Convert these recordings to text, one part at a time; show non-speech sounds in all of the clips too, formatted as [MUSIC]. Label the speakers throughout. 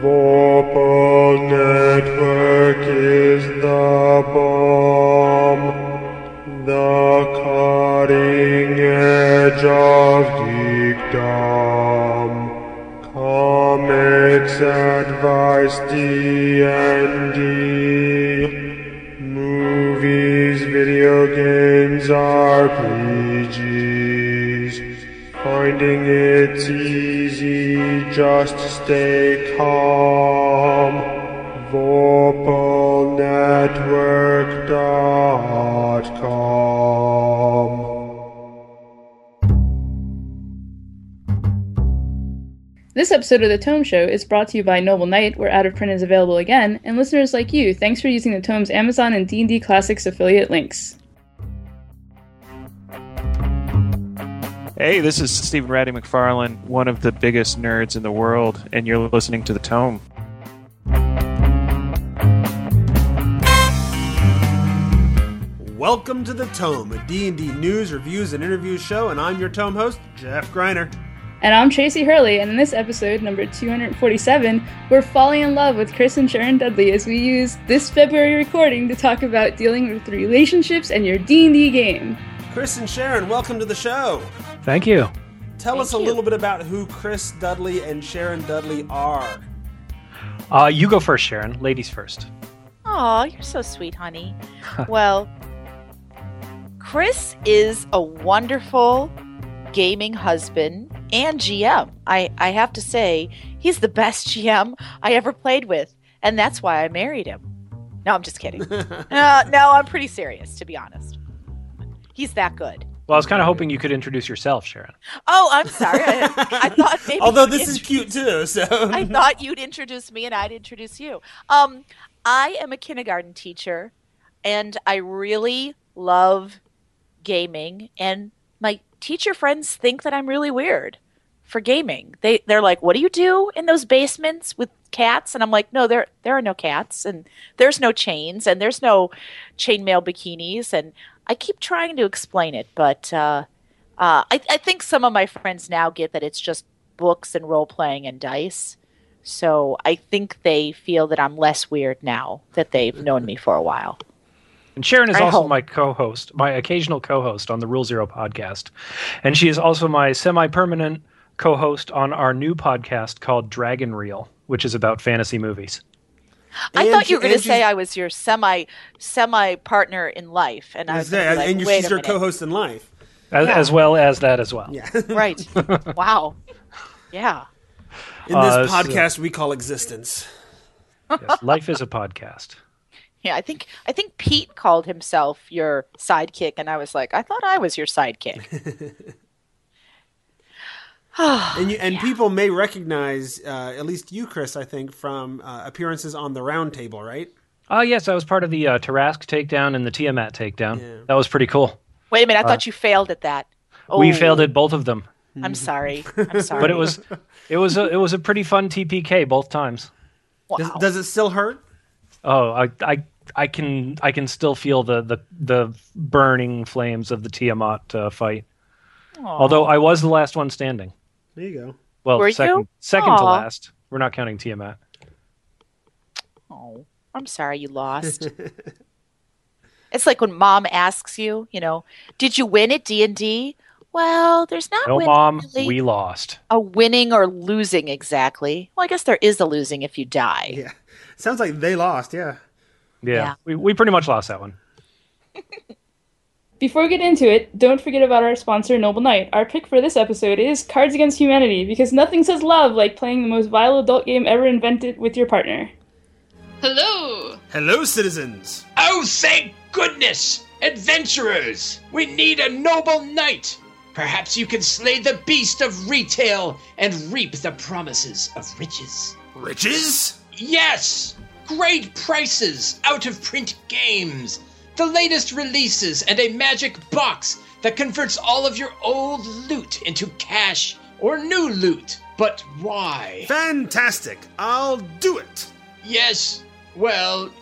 Speaker 1: Vorpal Network is the bomb, the cutting edge of geekdom. Comics, advice, D&D, movies, video games, RPGs. Finding it's easy just stay calm.
Speaker 2: Episode of The Tome Show is brought to you by Noble Knight, where Out of Print is available again, and listeners like you, thanks for using the Tome's Amazon and D&D Classics affiliate links.
Speaker 3: Hey, this is Stephen Radney-MacFarland, one of the biggest nerds in the world, and you're listening to The Tome.
Speaker 4: Welcome to The Tome, a D&D news, reviews, and interviews show, and I'm your Tome host, Jeff Greiner.
Speaker 2: And I'm Tracy Hurley, and in this episode, number 247, we're falling in love with Chris and Sharon Dudley as we use this February recording to talk about dealing with relationships and your D&D game.
Speaker 4: Chris and Sharon, welcome to the show.
Speaker 5: Thank you.
Speaker 4: Tell
Speaker 2: Thank
Speaker 4: us a
Speaker 2: you.
Speaker 4: little bit about who Chris Dudley and Sharon Dudley are.
Speaker 5: Uh, you go first, Sharon. Ladies first.
Speaker 6: Aw, you're so sweet, honey. well, Chris is a wonderful gaming husband and GM. I, I have to say, he's the best GM I ever played with, and that's why I married him. No, I'm just kidding. [LAUGHS] uh, no, I'm pretty serious, to be honest. He's that good.
Speaker 5: Well, I was kind of hoping you could introduce yourself, Sharon.
Speaker 6: Oh, I'm sorry. I, I [LAUGHS] thought maybe.
Speaker 4: Although
Speaker 6: you'd
Speaker 4: this is
Speaker 6: introduce-
Speaker 4: cute too, so [LAUGHS]
Speaker 6: I thought you'd introduce me and I'd introduce you. Um, I am a kindergarten teacher, and I really love gaming. And my teacher friends think that I'm really weird for gaming. They they're like, "What do you do in those basements with cats?" And I'm like, "No, there there are no cats, and there's no chains, and there's no chainmail bikinis." And I keep trying to explain it, but uh, uh, I, I think some of my friends now get that it's just books and role playing and dice. So I think they feel that I'm less weird now that they've known me for a while.
Speaker 5: And Sharon is
Speaker 6: I
Speaker 5: also
Speaker 6: hope.
Speaker 5: my co-host, my occasional co-host on the Rule Zero podcast, and she is also my semi-permanent co-host on our new podcast called Dragon Reel, which is about fantasy movies.
Speaker 6: I
Speaker 4: And
Speaker 6: thought you were going to say I was your semi semi partner in life, and I was gonna be like,
Speaker 4: and
Speaker 6: wait
Speaker 4: she's
Speaker 6: a
Speaker 4: your co-host in life.
Speaker 5: As,
Speaker 6: Yeah.
Speaker 5: as well as that as well.
Speaker 4: Yeah. [LAUGHS]
Speaker 6: right? wow, yeah.
Speaker 4: In this
Speaker 5: Uh, so-
Speaker 4: podcast, we call existence.
Speaker 5: Yes, life is a podcast.
Speaker 6: Yeah, I think I think Pete called himself your sidekick, and I was like, I thought I was your sidekick. [LAUGHS] [SIGHS]
Speaker 4: And you, and people may recognize, uh, at least you, Chris, I think, from uh, appearances on the round table, right?
Speaker 5: Oh yes, I was part of the uh, Tarrasque takedown and the Tiamat takedown.
Speaker 4: Yeah.
Speaker 5: That was pretty cool.
Speaker 6: Wait a minute, I thought you failed at that. Oh,
Speaker 5: We failed at both of them,
Speaker 6: I'm [LAUGHS] sorry. I'm sorry.
Speaker 5: but it was it was a, it was a pretty fun TPK both times.
Speaker 6: wow.
Speaker 4: Does, does it still hurt?
Speaker 5: Oh, I, I, I can, I can still feel the the, the burning flames of the Tiamat uh, fight. Although I was the last one standing.
Speaker 4: There you go.
Speaker 5: Well,
Speaker 6: Were you?
Speaker 5: second, second to last. We're not counting Tiamat.
Speaker 6: Oh, I'm sorry you lost. [LAUGHS] it's like when mom asks you, you know, did you win at D and D? Well, there's not
Speaker 5: No, mom,
Speaker 6: really
Speaker 5: we lost.
Speaker 6: a winning or losing exactly. Well, I guess there is a losing if you die.
Speaker 4: Yeah. Sounds like they lost, yeah.
Speaker 5: Yeah,
Speaker 6: Yeah.
Speaker 5: We, we pretty much lost that one. [LAUGHS]
Speaker 2: Before we get into it, don't forget about our sponsor, Noble Knight. Our pick for this episode is Cards Against Humanity, because nothing says love like playing the most vile adult game ever invented with your partner.
Speaker 7: Hello!
Speaker 4: Hello, citizens.
Speaker 7: Oh, thank goodness! Adventurers! We need a noble knight! Perhaps you can slay the beast of retail and reap the promises of riches.
Speaker 4: Riches?
Speaker 7: Yes! Great prices, out of print games, the latest releases, and a magic box that converts all of your old loot into cash or new loot. But why?
Speaker 4: Fantastic. I'll do it.
Speaker 7: Yes, well,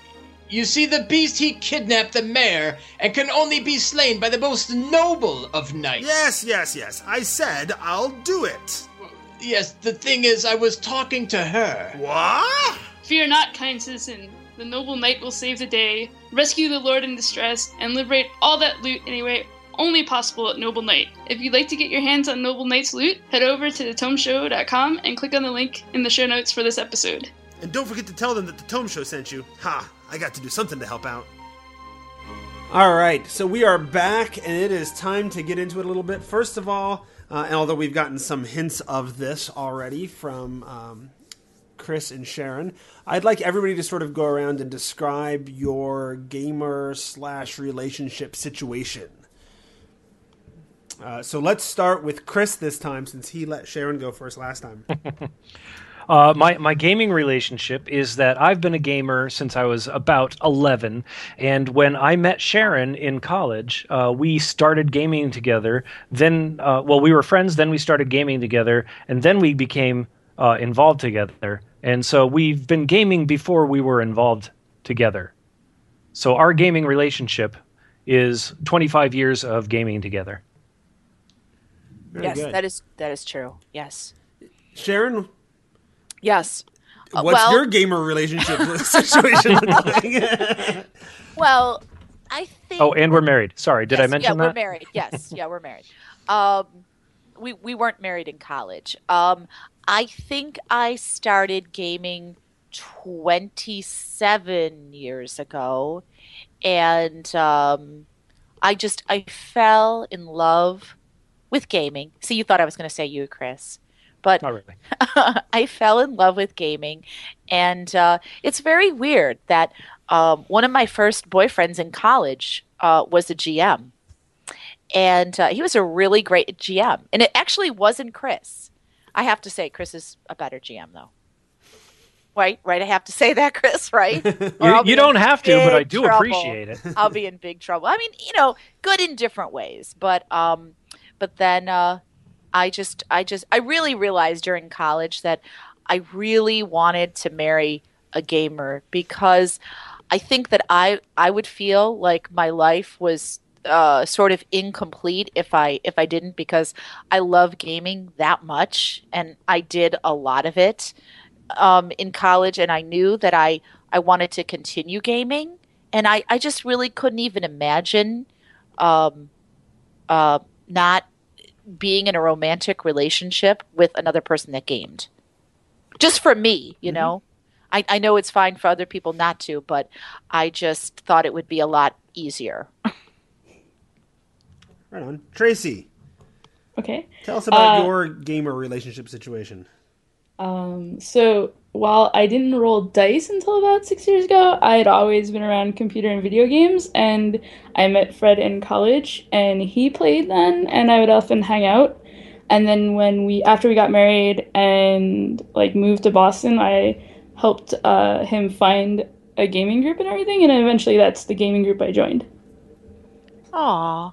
Speaker 7: you see, the beast he kidnapped the mayor and can only be slain by the most noble of knights.
Speaker 4: Yes, yes, yes. I said I'll do it.
Speaker 7: yes, the thing is, I was talking to her.
Speaker 4: What?
Speaker 8: Fear not, kind citizen. The noble knight will save the day, rescue the lord in distress, and liberate all that loot anyway only possible at Noble Knight. If you'd like to get your hands on Noble Knight's loot, head over to thetomeshow.com and click on the link in the show notes for this episode.
Speaker 4: And don't forget to tell them that the Tome Show sent you. Ha! I got to do something to help out. All right, so we are back, and it is time to get into it a little bit. First of all, uh, and although we've gotten some hints of this already from um, Chris and Sharon, I'd like everybody to sort of go around and describe your gamer slash relationship situation. Uh, so let's start with Chris this time, since he let Sharon go first last time. [LAUGHS]
Speaker 5: Uh, my my gaming relationship is that I've been a gamer since I was about eleven, and when I met Sharon in college, uh, we started gaming together. Then, uh, well, we were friends. Then we started gaming together, and then we became uh, involved together. And so we've been gaming before we were involved together. So our gaming relationship is 25 years of gaming together.
Speaker 4: Very
Speaker 6: yes,
Speaker 4: good.
Speaker 6: that is that is true. Yes.
Speaker 4: Sharon,
Speaker 6: Yes. Uh,
Speaker 4: what's
Speaker 6: well,
Speaker 4: your gamer relationship [LAUGHS] situation look like? [LAUGHS]
Speaker 6: well, I think
Speaker 5: Oh, and we're married. Sorry, did I mention
Speaker 6: yeah,
Speaker 5: that?
Speaker 6: Yeah, we're married. Yes, yeah, we're married. [LAUGHS] Um, we we weren't married in college. Um, I think I started gaming twenty seven years ago, and um, I just I fell in love with gaming. See, you thought I was going to say you, Chris, but
Speaker 5: Not really. [LAUGHS]
Speaker 6: I fell in love with gaming, and uh, it's very weird that um, one of my first boyfriends in college uh, was a GM, and uh, he was a really great GM. And it actually wasn't Chris. I have to say, Chris is a better GM, though. Right, right. I have to say that, Chris. Right? [LAUGHS]
Speaker 5: You, you don't have to, but I do
Speaker 6: trouble.
Speaker 5: appreciate it.
Speaker 6: I'll be in big trouble. I mean, you know, good in different ways, but um, but then uh, I just, I just, I really realized during college that I really wanted to marry a gamer because I think that I, I would feel like my life was uh, sort of incomplete if I if I didn't because I love gaming that much and I did a lot of it um, in college and I knew that I I wanted to continue gaming and I I just really couldn't even imagine um, uh, not being in a romantic relationship with another person that gamed. Just for me, you know. I, I know it's fine for other people not to, but I just thought it would be a lot easier. [LAUGHS]
Speaker 4: right on. Tracy,
Speaker 2: Okay.
Speaker 4: tell us about
Speaker 2: Uh,
Speaker 4: your gamer relationship situation.
Speaker 2: Um, so while I didn't roll dice until about six years ago, I had always been around computer and video games, and I met Fred in college, and he played then, and I would often hang out. And then when we, after we got married and like moved to Boston, I helped uh, him find a gaming group and everything, and eventually that's the gaming group I joined.
Speaker 6: Aw,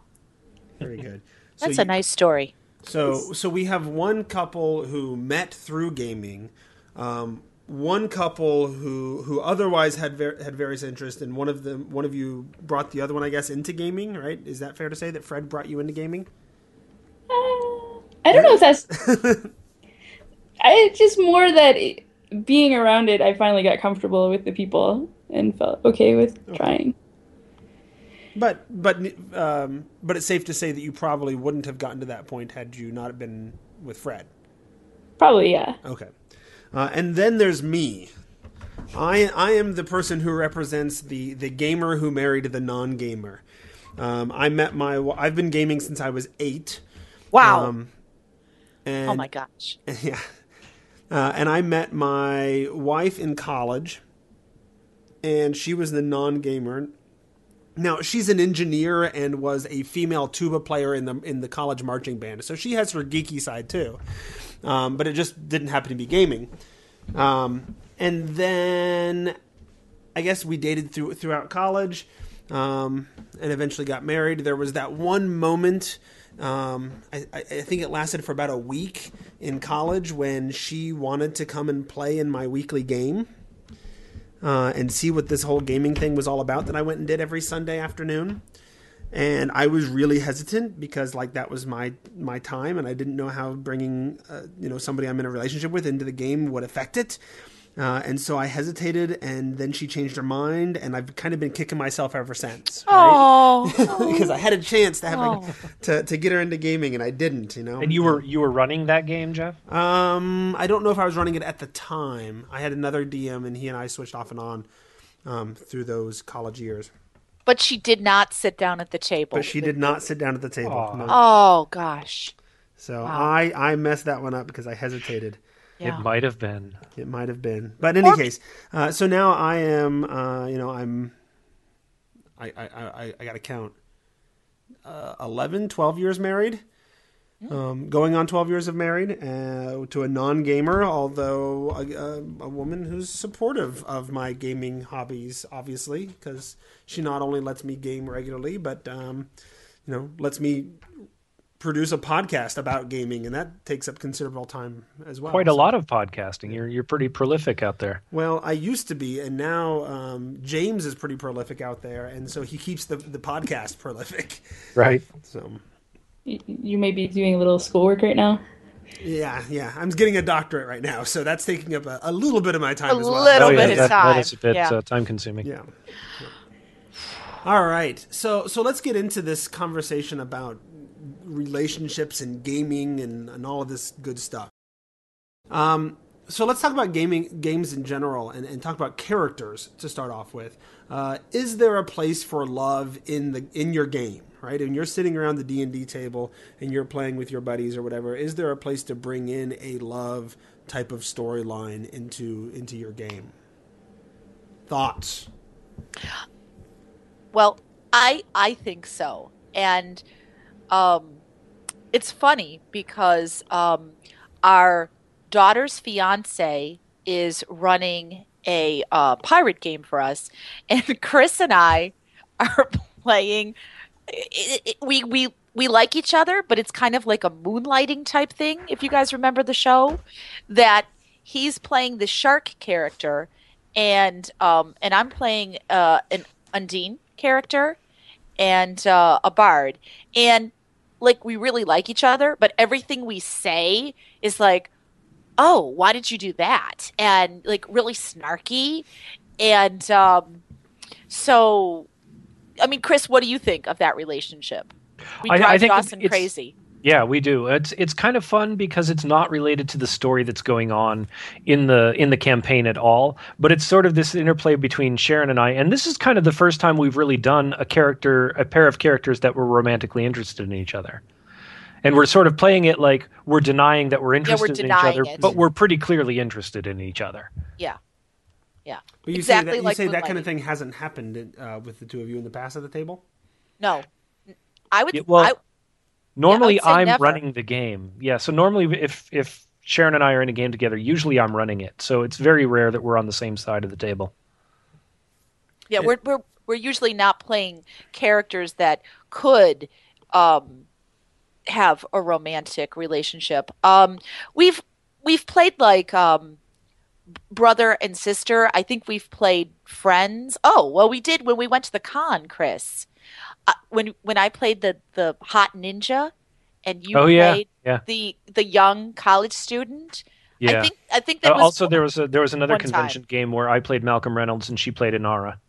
Speaker 4: Very good. [LAUGHS] So
Speaker 6: that's
Speaker 4: you-
Speaker 6: a nice story.
Speaker 4: So, so we have one couple who met through gaming, um, one couple who who otherwise had ver- had various interests, and one of them, one of you brought the other one, I guess, into gaming. Right? Is that fair to say that Fred brought you into gaming?
Speaker 2: Uh, I don't know if that's. [LAUGHS] I just more that it, being around it, I finally got comfortable with the people and felt okay with trying.
Speaker 4: But but um, but it's safe to say that you probably wouldn't have gotten to that point had you not been with Fred.
Speaker 2: Probably, yeah.
Speaker 4: Okay. Uh, and then there's me. I I am the person who represents the the gamer who married the non-gamer. Um, I met my I've been gaming since I was eight.
Speaker 6: Wow.
Speaker 4: Um, and,
Speaker 6: oh my gosh. [LAUGHS]
Speaker 4: yeah. Uh, and I met my wife in college, and she was the non-gamer. Now she's an engineer and was a female tuba player in the in the college marching band, so she has her geeky side too. Um, but it just didn't happen to be gaming. Um, and then I guess we dated through throughout college, um, and eventually got married. There was that one moment. Um, I, I I think it lasted for about a week in college when she wanted to come and play in my weekly game uh, and see what this whole gaming thing was all about that I went and did every Sunday afternoon. and I was really hesitant because like that was my my time, and I didn't know how bringing uh, you know somebody I'm in a relationship with into the game would affect it. Uh, and so I hesitated, and then she changed her mind, and I've kind of been kicking myself ever since. Right?
Speaker 6: Oh, [LAUGHS]
Speaker 4: because I had a chance to have a, to to get her into gaming, and I didn't. You know.
Speaker 5: And you were you were running that game, Jeff?
Speaker 4: Um, I don't know if I was running it at the time. I had another DM, and he and I switched off and on um, through those college years.
Speaker 6: but she did not sit down at the table.
Speaker 4: But she did not sit down at the table. No.
Speaker 6: Oh gosh.
Speaker 4: So
Speaker 6: Wow.
Speaker 4: I I messed that one up because I hesitated.
Speaker 6: Yeah.
Speaker 5: It might have been.
Speaker 4: It might have been, but in any case, uh, so now I am. Uh, you know, I'm. I I I, I got to count. Uh, 11, 12 years married. Um, going on 12 years of married uh, to a non gamer, although a, a, a woman who's supportive of my gaming hobbies, obviously, because she not only lets me game regularly, but, um, you know, lets me produce a podcast about gaming, and that takes up considerable time as well.
Speaker 5: Quite a
Speaker 4: So-
Speaker 5: lot of podcasting. You're you're pretty prolific out there.
Speaker 4: well, I used to be, and now um, James is pretty prolific out there, and so he keeps the the podcast prolific. [LAUGHS]
Speaker 5: Right.
Speaker 4: So
Speaker 2: Y- You may be doing a little schoolwork right now.
Speaker 4: yeah, yeah, I'm getting a doctorate right now, so that's taking up a, a little bit of my time
Speaker 6: A
Speaker 4: as well.
Speaker 6: little
Speaker 5: oh, yeah,
Speaker 6: bit of time.
Speaker 5: that is a bit
Speaker 6: Yeah.
Speaker 5: uh, time consuming.
Speaker 4: Yeah. All right, so so let's get into this conversation about relationships and gaming and, and all of this good stuff. Um, so let's talk about gaming games in general and, and talk about characters to start off with. Uh, is there a place for love in the in your game? Right, and you're sitting around the D and D table and you're playing with your buddies or whatever, is there a place to bring in a love type of storyline into into your game? Thoughts?
Speaker 6: Well, I I think so, and um, it's funny because um, our daughter's fiance is running a uh, pirate game for us, and [LAUGHS] Chris and I are [LAUGHS] playing. It, it, we we we like each other, but it's kind of like a moonlighting type thing. If you guys remember the show, that he's playing the shark character, and um, and I'm playing uh, an Undine character and uh, a bard, and like we really like each other, but everything we say is like, "Oh, why did you do that?" and like really snarky, and um, so. I mean, Chris, what do you think of that relationship? We
Speaker 5: I- I
Speaker 6: drive
Speaker 5: think
Speaker 6: Dawson
Speaker 5: it's-
Speaker 6: crazy.
Speaker 5: Yeah, we do. It's it's kind of fun because it's not related to the story that's going on in the in the campaign at all, but it's sort of this interplay between Sharon and I. And this is kind of the first time we've really done a character a pair of characters that were romantically interested in each other. And we're sort of playing it like we're denying that we're
Speaker 6: we're
Speaker 5: interested in each other,
Speaker 6: it.
Speaker 5: but we're pretty clearly interested in each other.
Speaker 6: Yeah. Yeah.
Speaker 4: But you
Speaker 6: exactly
Speaker 4: say that, you
Speaker 6: like
Speaker 4: say that kind of thing hasn't happened uh, with the two of you in the past at the table.
Speaker 6: No. I would
Speaker 5: Yeah, well,
Speaker 6: I,
Speaker 5: Normally,
Speaker 6: say
Speaker 5: I'm
Speaker 6: never.
Speaker 5: running the game. Yeah, so normally if if Sharon and I are in a game together, usually I'm running it. So it's very rare that we're on the same side of the table.
Speaker 6: Yeah, we're we're we're usually not playing characters that could um, have a romantic relationship. Um, we've we've played like um, brother and sister. I think we've played friends. Oh, well, we did when we went to the con, Chris. Uh, when when I played the the hot ninja, and you
Speaker 5: oh
Speaker 6: played
Speaker 5: yeah,
Speaker 6: the the young college student.
Speaker 5: yeah.
Speaker 6: I think I think that
Speaker 5: Uh,
Speaker 6: was
Speaker 5: also, there was a there was another
Speaker 6: one time.
Speaker 5: convention game where I played Malcolm Reynolds and she played Inara.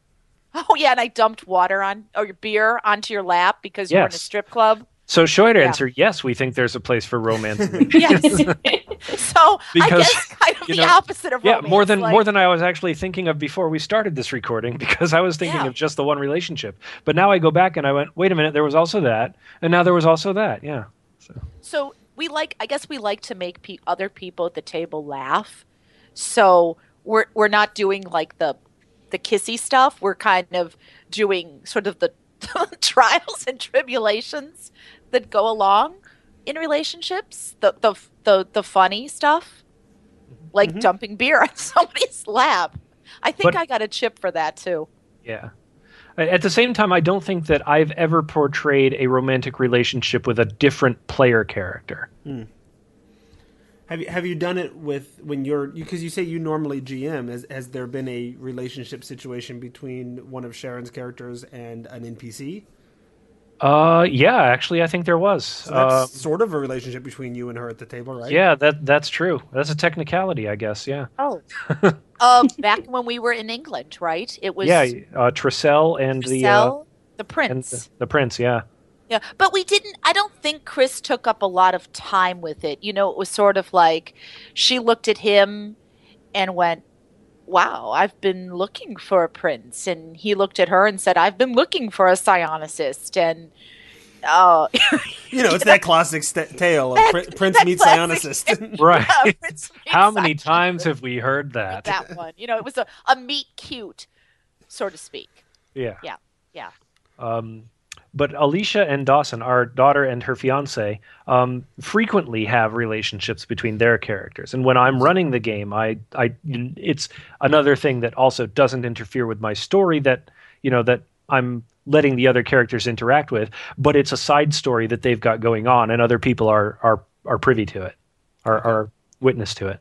Speaker 6: Oh yeah, and I dumped water on or your beer onto your lap because you were in a
Speaker 5: Yes.
Speaker 6: strip club.
Speaker 5: So short
Speaker 6: Yeah.
Speaker 5: answer, yes, we think there's a place for romance. [LAUGHS]
Speaker 6: Yes. [LAUGHS] so I guess kind of
Speaker 5: you
Speaker 6: the
Speaker 5: know,
Speaker 6: opposite of
Speaker 5: yeah,
Speaker 6: romance.
Speaker 5: more than
Speaker 6: like-
Speaker 5: more than I was actually thinking of before we started this recording [LAUGHS] because I was thinking
Speaker 6: Yeah.
Speaker 5: of just the one relationship. But now I go back and I went, wait a minute, there was also that, and now there was also that. Yeah.
Speaker 6: So we like, I guess we like to make pe- other people at the table laugh. So we're we're not doing like the the kissy stuff. We're kind of doing sort of the trials and tribulations that go along in relationships. The the the the funny stuff, mm-hmm. like mm-hmm. dumping beer [LAUGHS] on somebody's lap. I think
Speaker 5: But-
Speaker 6: I got a chip for that too.
Speaker 5: Yeah. At the same time, I don't think that I've ever portrayed a romantic relationship with a different player character. Hmm.
Speaker 4: Have you have you done it with when you're because you say you normally GM? Has has there been a relationship situation between one of Sharon's characters and an NPC?
Speaker 5: Uh, yeah, actually, I think there was.
Speaker 4: So that's
Speaker 5: Uh,
Speaker 4: sort of a relationship between you and her at the table, right?
Speaker 5: yeah, that that's true. That's a technicality, I guess. Yeah.
Speaker 6: Oh. uh, [LAUGHS] back when we were in England, right? It was
Speaker 5: yeah, uh, Tricell and the uh,
Speaker 6: Giselle, the
Speaker 5: and
Speaker 6: prince.
Speaker 5: the, the prince. Yeah.
Speaker 6: Yeah, but we didn't. I don't think Chris took up a lot of time with it. You know, it was sort of like she looked at him and went, "Wow, I've been looking for a prince," and he looked at her and said, "I've been looking for a psionicist." And oh, [LAUGHS]
Speaker 4: You know, it's that classic st- tale of
Speaker 6: That-
Speaker 4: Prin- Prince
Speaker 6: that
Speaker 4: meets
Speaker 6: classic-
Speaker 4: Psionicist. [LAUGHS]
Speaker 5: Right. [LAUGHS]
Speaker 6: yeah, Prince
Speaker 5: How many
Speaker 6: psionicist.
Speaker 5: times have we heard that?
Speaker 6: that one? You know, it was a, a meet cute, so to speak.
Speaker 5: Yeah.
Speaker 6: Yeah, yeah.
Speaker 5: Um, but Alicia and Dawson, our daughter and her fiance, um, frequently have relationships between their characters. And when I'm running the game, I, I, it's another thing that also doesn't interfere with my story that, you know, that I'm letting the other characters interact with, but it's a side story that they've got going on, and other people are are are privy to it, are are witness to it.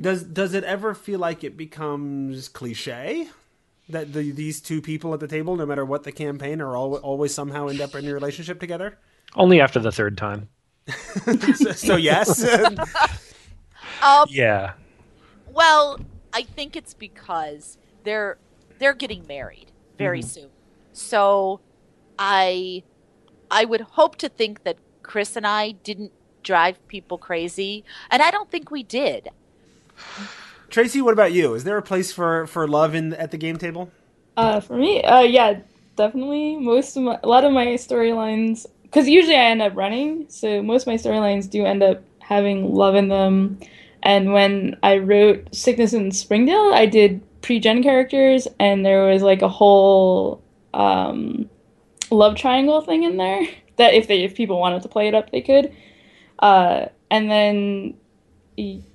Speaker 4: Does does it ever feel like it becomes cliche that the, these two people at the table, no matter what the campaign, are al- always somehow end up in a relationship together?
Speaker 5: Only after the third time. [LAUGHS] [LAUGHS]
Speaker 4: so, so yes, [LAUGHS]
Speaker 6: Um,
Speaker 5: Yeah.
Speaker 6: Well, I think it's because they're they're getting married very
Speaker 5: Mm-hmm.
Speaker 6: soon. So I I would hope to think that Chris and I didn't drive people crazy, and I don't think we did.
Speaker 4: Tracy, what about you? Is there a place for for love in at the game table?
Speaker 2: Uh, for me, uh, yeah, definitely. Most of my, a lot of my storylines, because usually I end up running, so most of my storylines do end up having love in them. And when I wrote Sickness in Springdale, I did pre-gen characters, and there was like a whole um, love triangle thing in there [LAUGHS] that if they if people wanted to play it up, they could. Uh, and then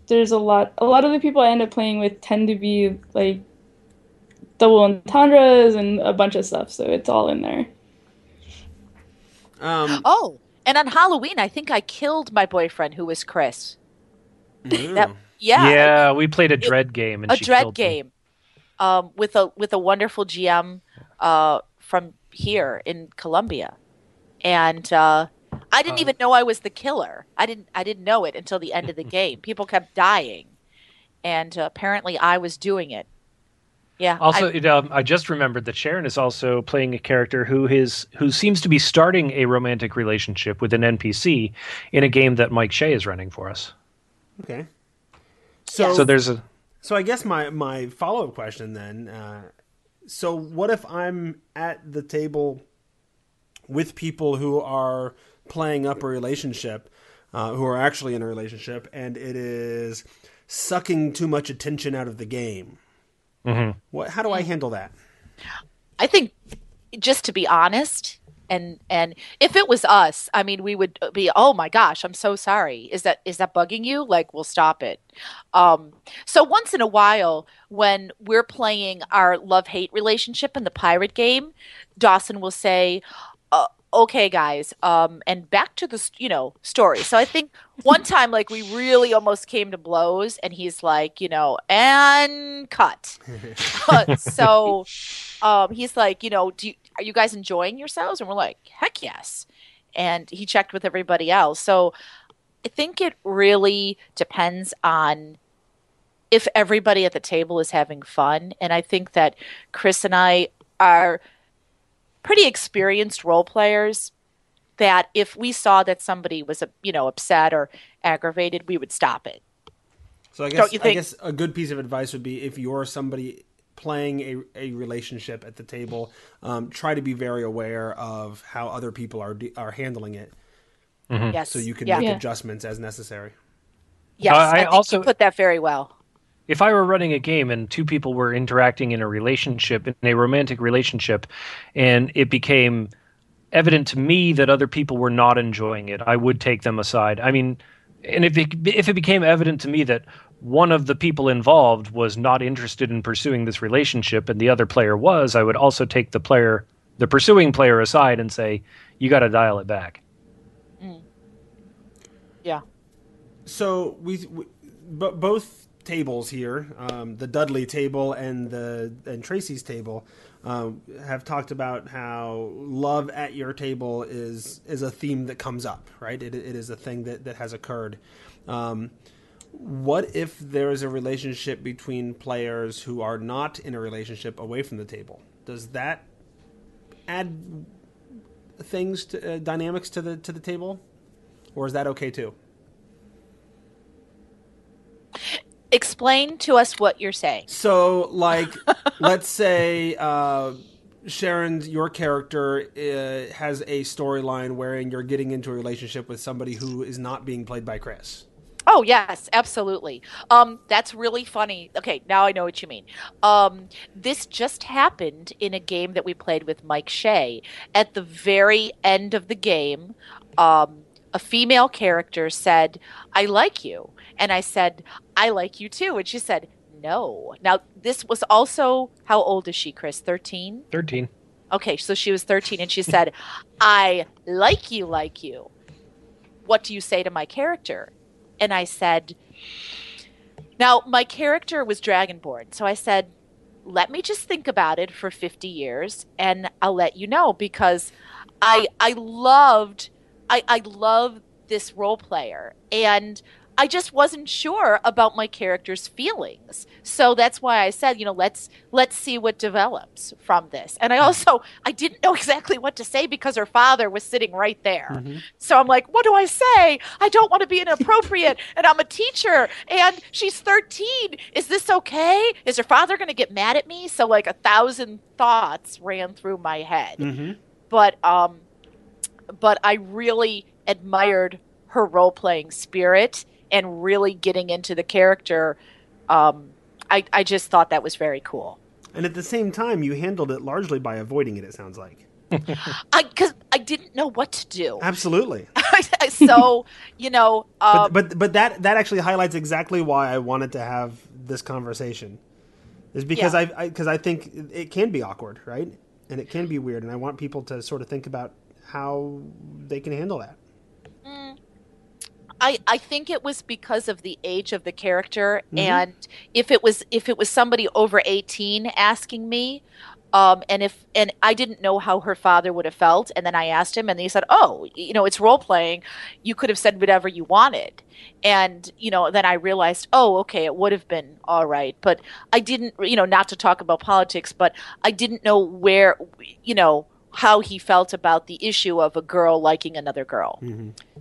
Speaker 2: there's a lot a lot of the people I end up playing with tend to be like double entendres and a bunch of stuff, so it's all in there.
Speaker 4: Um,
Speaker 6: Oh, and on Halloween, I think I killed my boyfriend who was Chris. That, yeah,
Speaker 5: Yeah, we played a dread game and
Speaker 6: a
Speaker 5: she
Speaker 6: dread game um, with a with a wonderful GM uh, from here in Columbia, and uh, I didn't
Speaker 5: Uh,
Speaker 6: even know I was the killer. I didn't I didn't know it until the end of the [LAUGHS] game. People kept dying, and uh, apparently I was doing it. Yeah.
Speaker 5: Also,
Speaker 6: I-
Speaker 5: it, um, I just remembered that Sharon is also playing a character who is who seems to be starting a romantic relationship with an NPC in a game that Mike Shea is running for us.
Speaker 4: Okay. So,
Speaker 5: So there's a
Speaker 4: so I guess my my follow up question then. Uh, so what if I'm at the table with people who are playing up a relationship, uh, who are actually in a relationship, and it is sucking too much attention out of the game? What? How do I handle that?
Speaker 6: I think just to be honest and and if it was us, I mean we would be oh my gosh, I'm so sorry. Is that is that bugging you? Like we'll stop it. Um so once in a while when we're playing our love-hate relationship in the pirate game, Dawson will say okay guys um and back to the you know story so i think one [LAUGHS] time like we really almost came to blows and he's like you know and cut [LAUGHS] so um, he's like, you know, do you, are you guys enjoying yourselves? And we're like, heck yes. And he checked with everybody else. So I think it really depends on if everybody at the table is having fun. And I think that Chris and I are pretty experienced role players that if we saw that somebody was, you know, upset or aggravated, we would stop it.
Speaker 4: So I guess
Speaker 6: Don't you
Speaker 4: I guess a good piece of advice would be if you're somebody playing a, a relationship at the table, um, try to be very aware of how other people are are handling it,
Speaker 6: Yes.
Speaker 4: so you can
Speaker 6: yeah.
Speaker 4: make
Speaker 2: Yeah.
Speaker 4: adjustments as necessary.
Speaker 6: Yes.
Speaker 5: Uh, I
Speaker 6: I, think
Speaker 5: also-
Speaker 6: you put that very well.
Speaker 5: If I were running a game and two people were interacting in a relationship, in a romantic relationship, and it became evident to me that other people were not enjoying it, I would take them aside. I mean, and if it, if it became evident to me that one of the people involved was not interested in pursuing this relationship and the other player was, I would also take the player, the pursuing player aside and say, you got to dial it back. Mm.
Speaker 6: Yeah.
Speaker 4: So we, we but both tables here, um, the Dudley table and the and Tracy's table, uh, have talked about how love at your table is is a theme that comes up, right? It, it is a thing that that has occurred. Um, what if there is a relationship between players who are not in a relationship away from the table? Does that add things to uh, dynamics to the to the table, or is that okay too?
Speaker 6: Explain to us what you're saying.
Speaker 4: So, like, [LAUGHS] let's say uh, Sharon, your character uh, has a storyline wherein you're getting into a relationship with somebody who is not being played by Chris.
Speaker 6: Oh yes, absolutely. Um, that's really funny. Okay, now I know what you mean. Um, this just happened in a game that we played with Mike Shea. At the very end of the game, um, a female character said, "I like you," and I said, "I like you too," and she said, "No." Now this was also how old is she, Chris? Thirteen.
Speaker 5: 13.
Speaker 6: Okay, so she was 13 and she said, [LAUGHS] I like you, like you. What do you say to my character? And I said, Now, my character was Dragonborn. So I said, Let me just think about it for 50 years and I'll let you know because I I loved I, I love this role player and I just wasn't sure about my character's feelings. So that's why I said, you know, let's let's see what develops from this. And I hmm. also I didn't know [LAUGHS] exactly what to say because her father was sitting right there. Mm-hmm. So I'm like, what do I say? I don't want to be inappropriate [LAUGHS] and I'm a teacher and she's 13. Is this okay? Is her father going to get mad at me? So like a thousand thoughts ran through my head. Mm-hmm. But um but I really admired her role playing spirit and really getting into the character. Um, I, I just thought that was very cool.
Speaker 4: And at the same time, you handled it largely by avoiding it. It sounds like. [LAUGHS]
Speaker 6: I because I didn't know what to do.
Speaker 4: Absolutely. [LAUGHS]
Speaker 6: so you know, um,
Speaker 4: but but but that that actually highlights exactly why I wanted to have this conversation. Is because
Speaker 6: Yeah.
Speaker 4: I because I, think it can be awkward, right? And it can be weird, and I want people to sort of think about how they can handle that.
Speaker 6: I, I think it was because of the age of the character
Speaker 4: Mhm.
Speaker 6: and if it was if it was somebody over 18 asking me um, and if and I didn't know how her father would have felt and then I asked him and he said oh you know it's role playing you could have said whatever you wanted. And you know then I realized oh okay it would have been all right. But I didn't you know not to talk about politics but I didn't know where you know how he felt about the issue of a girl liking another girl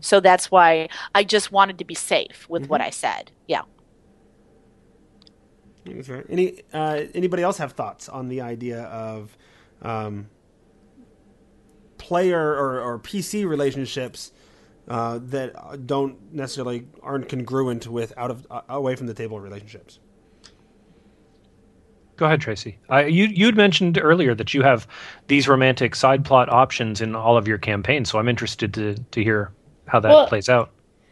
Speaker 6: so that's why I just wanted to be safe with what I said. Yeah.
Speaker 4: Any uh, anybody else have thoughts on the idea of um, player or, or PC relationships uh, that don't necessarily aren't congruent with out of uh, away from the table relationships?
Speaker 5: Go ahead, Tracy. I, you you'd mentioned earlier that you have these romantic side plot options in all of your campaigns, so I'm interested to to hear how that
Speaker 2: Well-
Speaker 5: plays out.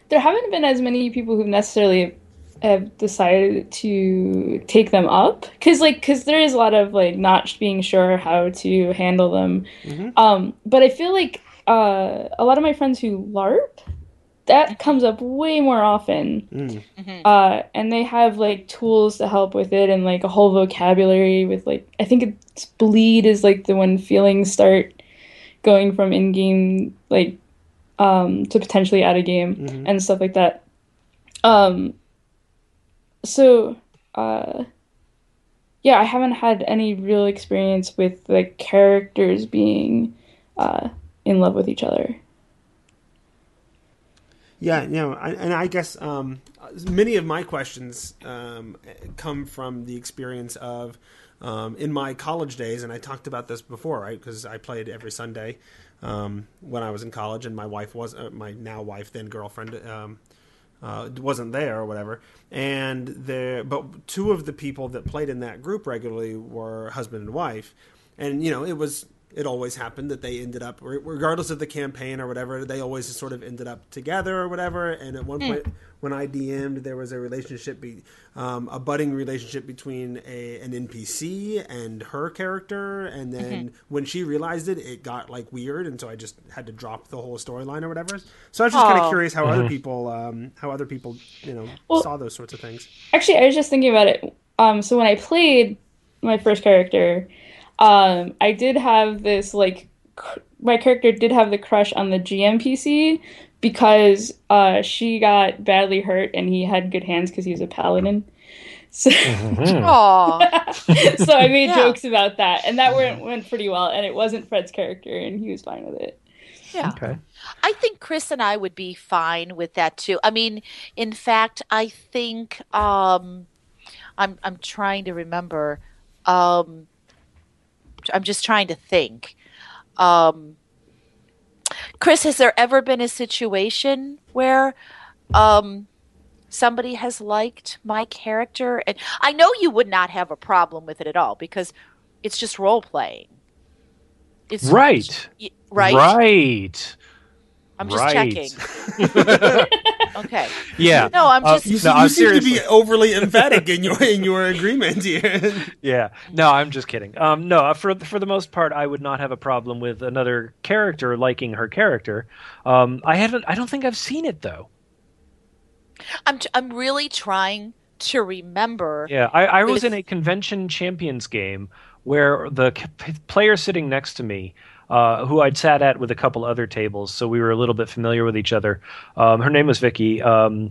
Speaker 2: There haven't been as many people who've necessarily have decided to take them up because like because there is a lot of like not being sure how to handle them um but i feel like uh a lot of my friends who larp that comes up way more often.
Speaker 4: Mm.
Speaker 2: uh and they have like tools to help with it and like a whole vocabulary with like i think it's bleed is like the when feelings start going from in-game like um to potentially out of game and stuff like that. Um so uh yeah i haven't had any real experience with the characters being uh in love with each other
Speaker 4: Yeah, you know, I, and I guess um, many of my questions um, come from the experience of um, in my college days, and I talked about this before, right? Because I played every Sunday um, when I was in college, and my wife was uh, my now wife, then girlfriend, um, uh, wasn't there or whatever. And there, but two of the people that played in that group regularly were husband and wife, and you know, it was it always happened that they ended up, regardless of the campaign or whatever, they always sort of ended up together or whatever. And at one point, when I DM'd, there was a relationship, be, um, a budding relationship between a, an NPC and her character. And then when she realized it, it got like weird, and so I just had to drop the whole storyline or whatever. So I was just kind of curious how other people, um, how other people, you know,
Speaker 2: Well-
Speaker 4: saw those sorts of things.
Speaker 2: Actually, I was just thinking about it. Um, so when I played my first character, um, I did have this like cr- my character did have the crush on the GMPC because uh, she got badly hurt and he had good hands because he was a paladin. So,
Speaker 6: Aw. [LAUGHS]
Speaker 2: so I made
Speaker 6: Yeah.
Speaker 2: jokes about that, and that went went pretty well. And it wasn't Fred's character, and he was fine with it.
Speaker 6: Yeah.
Speaker 5: Okay.
Speaker 6: I think Chris and I would be fine with that too. I mean, in fact, I think um, I'm I'm trying to remember. Um, I'm just trying to think. Um, Chris, has there ever been a situation where um, somebody has liked my character? And I know you would not have a problem with it at all because it's just role playing. It's
Speaker 5: Right.
Speaker 6: y- right.
Speaker 5: Right.
Speaker 6: I'm just
Speaker 5: Right.
Speaker 6: checking. [LAUGHS] [LAUGHS] Okay.
Speaker 5: Yeah.
Speaker 6: No, I'm
Speaker 5: Uh,
Speaker 6: just.
Speaker 4: You,
Speaker 5: No,
Speaker 4: se-
Speaker 5: I'm
Speaker 4: you seem to be overly emphatic in your in your agreement here. [LAUGHS]
Speaker 5: Yeah. No, I'm just kidding. Um, no, for for the most part, I would not have a problem with another character liking her character. Um, I haven't. I don't think I've seen it though.
Speaker 6: I'm. t- I'm really trying to remember.
Speaker 5: Yeah, I, I was
Speaker 6: With-
Speaker 5: in a convention champions game where the c- p- player sitting next to me, uh, who I'd sat at with a couple other tables, so we were a little bit familiar with each other. Um, her name was Vicky, um,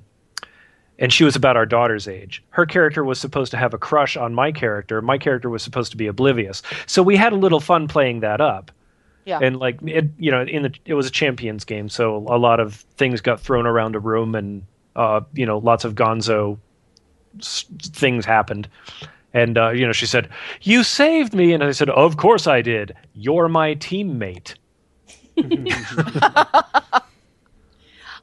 Speaker 5: and she was about our daughter's age. Her character was supposed to have a crush on my character. My character was supposed to be oblivious. So we had a little fun playing that up.
Speaker 6: Yeah.
Speaker 5: And like it, you know, in the it was a champions game, so a lot of things got thrown around a room, and uh, you know, lots of Gonzo s- things happened. And uh, you know, she said, "You saved me," and I said, "Of course I did. You're my teammate." [LAUGHS]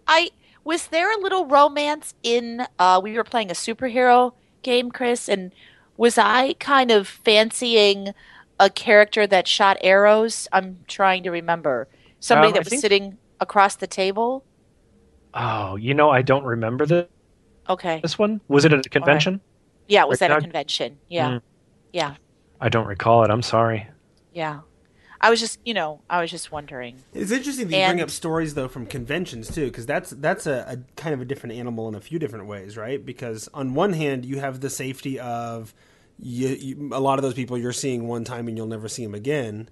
Speaker 6: I was there a little romance in. Uh, we were playing a superhero game, Chris, and was I kind of fancying a character that shot arrows? I'm trying to remember somebody
Speaker 5: Um,
Speaker 6: that
Speaker 5: I
Speaker 6: was
Speaker 5: think-
Speaker 6: sitting across the table.
Speaker 5: Oh, you know, I don't remember this.
Speaker 6: Okay.
Speaker 5: this one. Was it at a convention?
Speaker 6: Yeah, it was
Speaker 5: Right,
Speaker 6: at a convention. Yeah.
Speaker 5: Mm.
Speaker 6: Yeah.
Speaker 5: I don't recall it. I'm sorry.
Speaker 6: Yeah. I was just, you know, I was just wondering.
Speaker 4: It's interesting that you bring up stories though from conventions too, because that's that's a, a kind of a different animal in a few different ways, right? Because on one hand, you have the safety of you, you, a lot of those people you're seeing one time and you'll never see them again.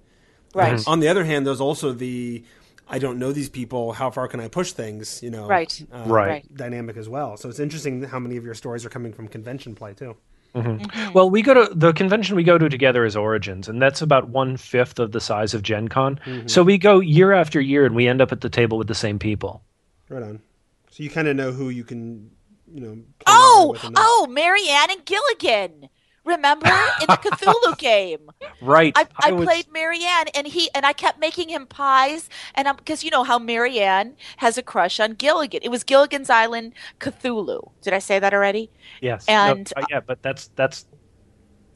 Speaker 6: Right.
Speaker 4: On the other hand, there's also the I don't know these people. How far can I push things? You know,
Speaker 6: Right.
Speaker 4: uh,
Speaker 5: Right.
Speaker 4: Dynamic as well. So it's interesting how many of your stories are coming from convention play too. Mm-hmm. Mm-hmm.
Speaker 5: Well, we go to the convention we go to together is Origins, and that's about one fifth of the size of Gen Con. Mm-hmm. So we go year after year, and we end up at the table with the same people.
Speaker 4: Right on. So you kind of know who you can, you know.
Speaker 6: Oh,
Speaker 4: with and not.
Speaker 6: oh, Mary Ann and Gilligan. Remember in the Cthulhu [LAUGHS] game?
Speaker 5: Right.
Speaker 6: I, I,
Speaker 5: was-
Speaker 6: played Mary Ann, and he and I kept making him pies, and I'm because you know how Mary Ann has a crush on Gilligan. It was Gilligan's Island Cthulhu. Did I say that already?
Speaker 5: Yes.
Speaker 6: and-
Speaker 5: no, uh, yeah, but that's that's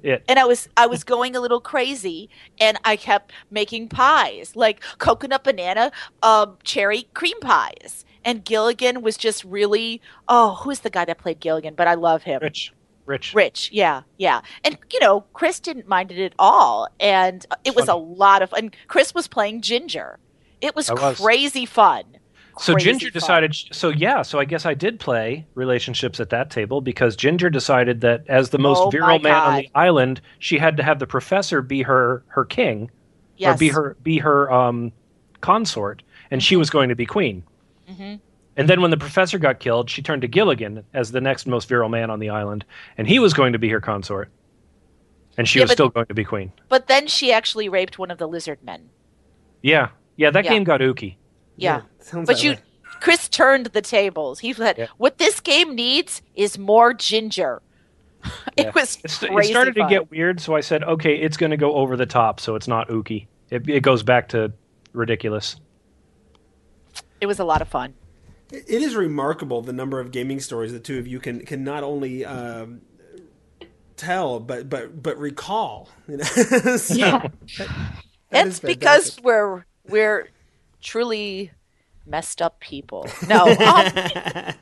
Speaker 5: it.
Speaker 6: And I was I was going a little crazy, and I kept making pies like coconut banana, um, cherry cream pies. And Gilligan was just really oh, who's the guy that played Gilligan? But I love him.
Speaker 5: Rich. Rich.
Speaker 6: Rich, yeah, yeah, and you know, Chris didn't mind it at all, and it was a lot of fun. Chris was playing Ginger. It was,
Speaker 5: was.
Speaker 6: crazy fun.
Speaker 5: So
Speaker 6: Crazy
Speaker 5: Ginger
Speaker 6: fun.
Speaker 5: decided. So yeah. So I guess I did play relationships at that table because Ginger decided that as the most
Speaker 6: Oh,
Speaker 5: virile man on the island, she had to have the professor be her her king
Speaker 6: Yes.
Speaker 5: or be her be her um, consort, and she was going to be queen.
Speaker 6: Mhm.
Speaker 5: And then when the professor got killed, she turned to Gilligan as the next most virile man on the island, and he was going to be her consort, and she
Speaker 6: Yeah,
Speaker 5: was
Speaker 6: but-
Speaker 5: still going to be queen.
Speaker 6: But then she actually raped one of the lizard men.
Speaker 5: Yeah, yeah. That
Speaker 6: Yeah.
Speaker 5: game got ooky.
Speaker 6: Yeah.
Speaker 4: sounds
Speaker 6: But you,
Speaker 4: way.
Speaker 6: Chris turned the tables. He said,
Speaker 5: Yeah.
Speaker 6: "What this game needs is more ginger." [LAUGHS] it
Speaker 5: Yeah.
Speaker 6: was
Speaker 5: It,
Speaker 6: crazy
Speaker 5: it started
Speaker 6: fun.
Speaker 5: to get weird, so I said, okay, it's going to go over the top, so it's not ooky. It, it goes back to ridiculous.
Speaker 6: It was a lot of fun.
Speaker 4: It is remarkable the number of gaming stories the two of you can can not only um, tell but but but recall. You know? [LAUGHS] So,
Speaker 2: Yeah.
Speaker 4: that- That
Speaker 6: it's because we're we're truly messed up people. No. [LAUGHS]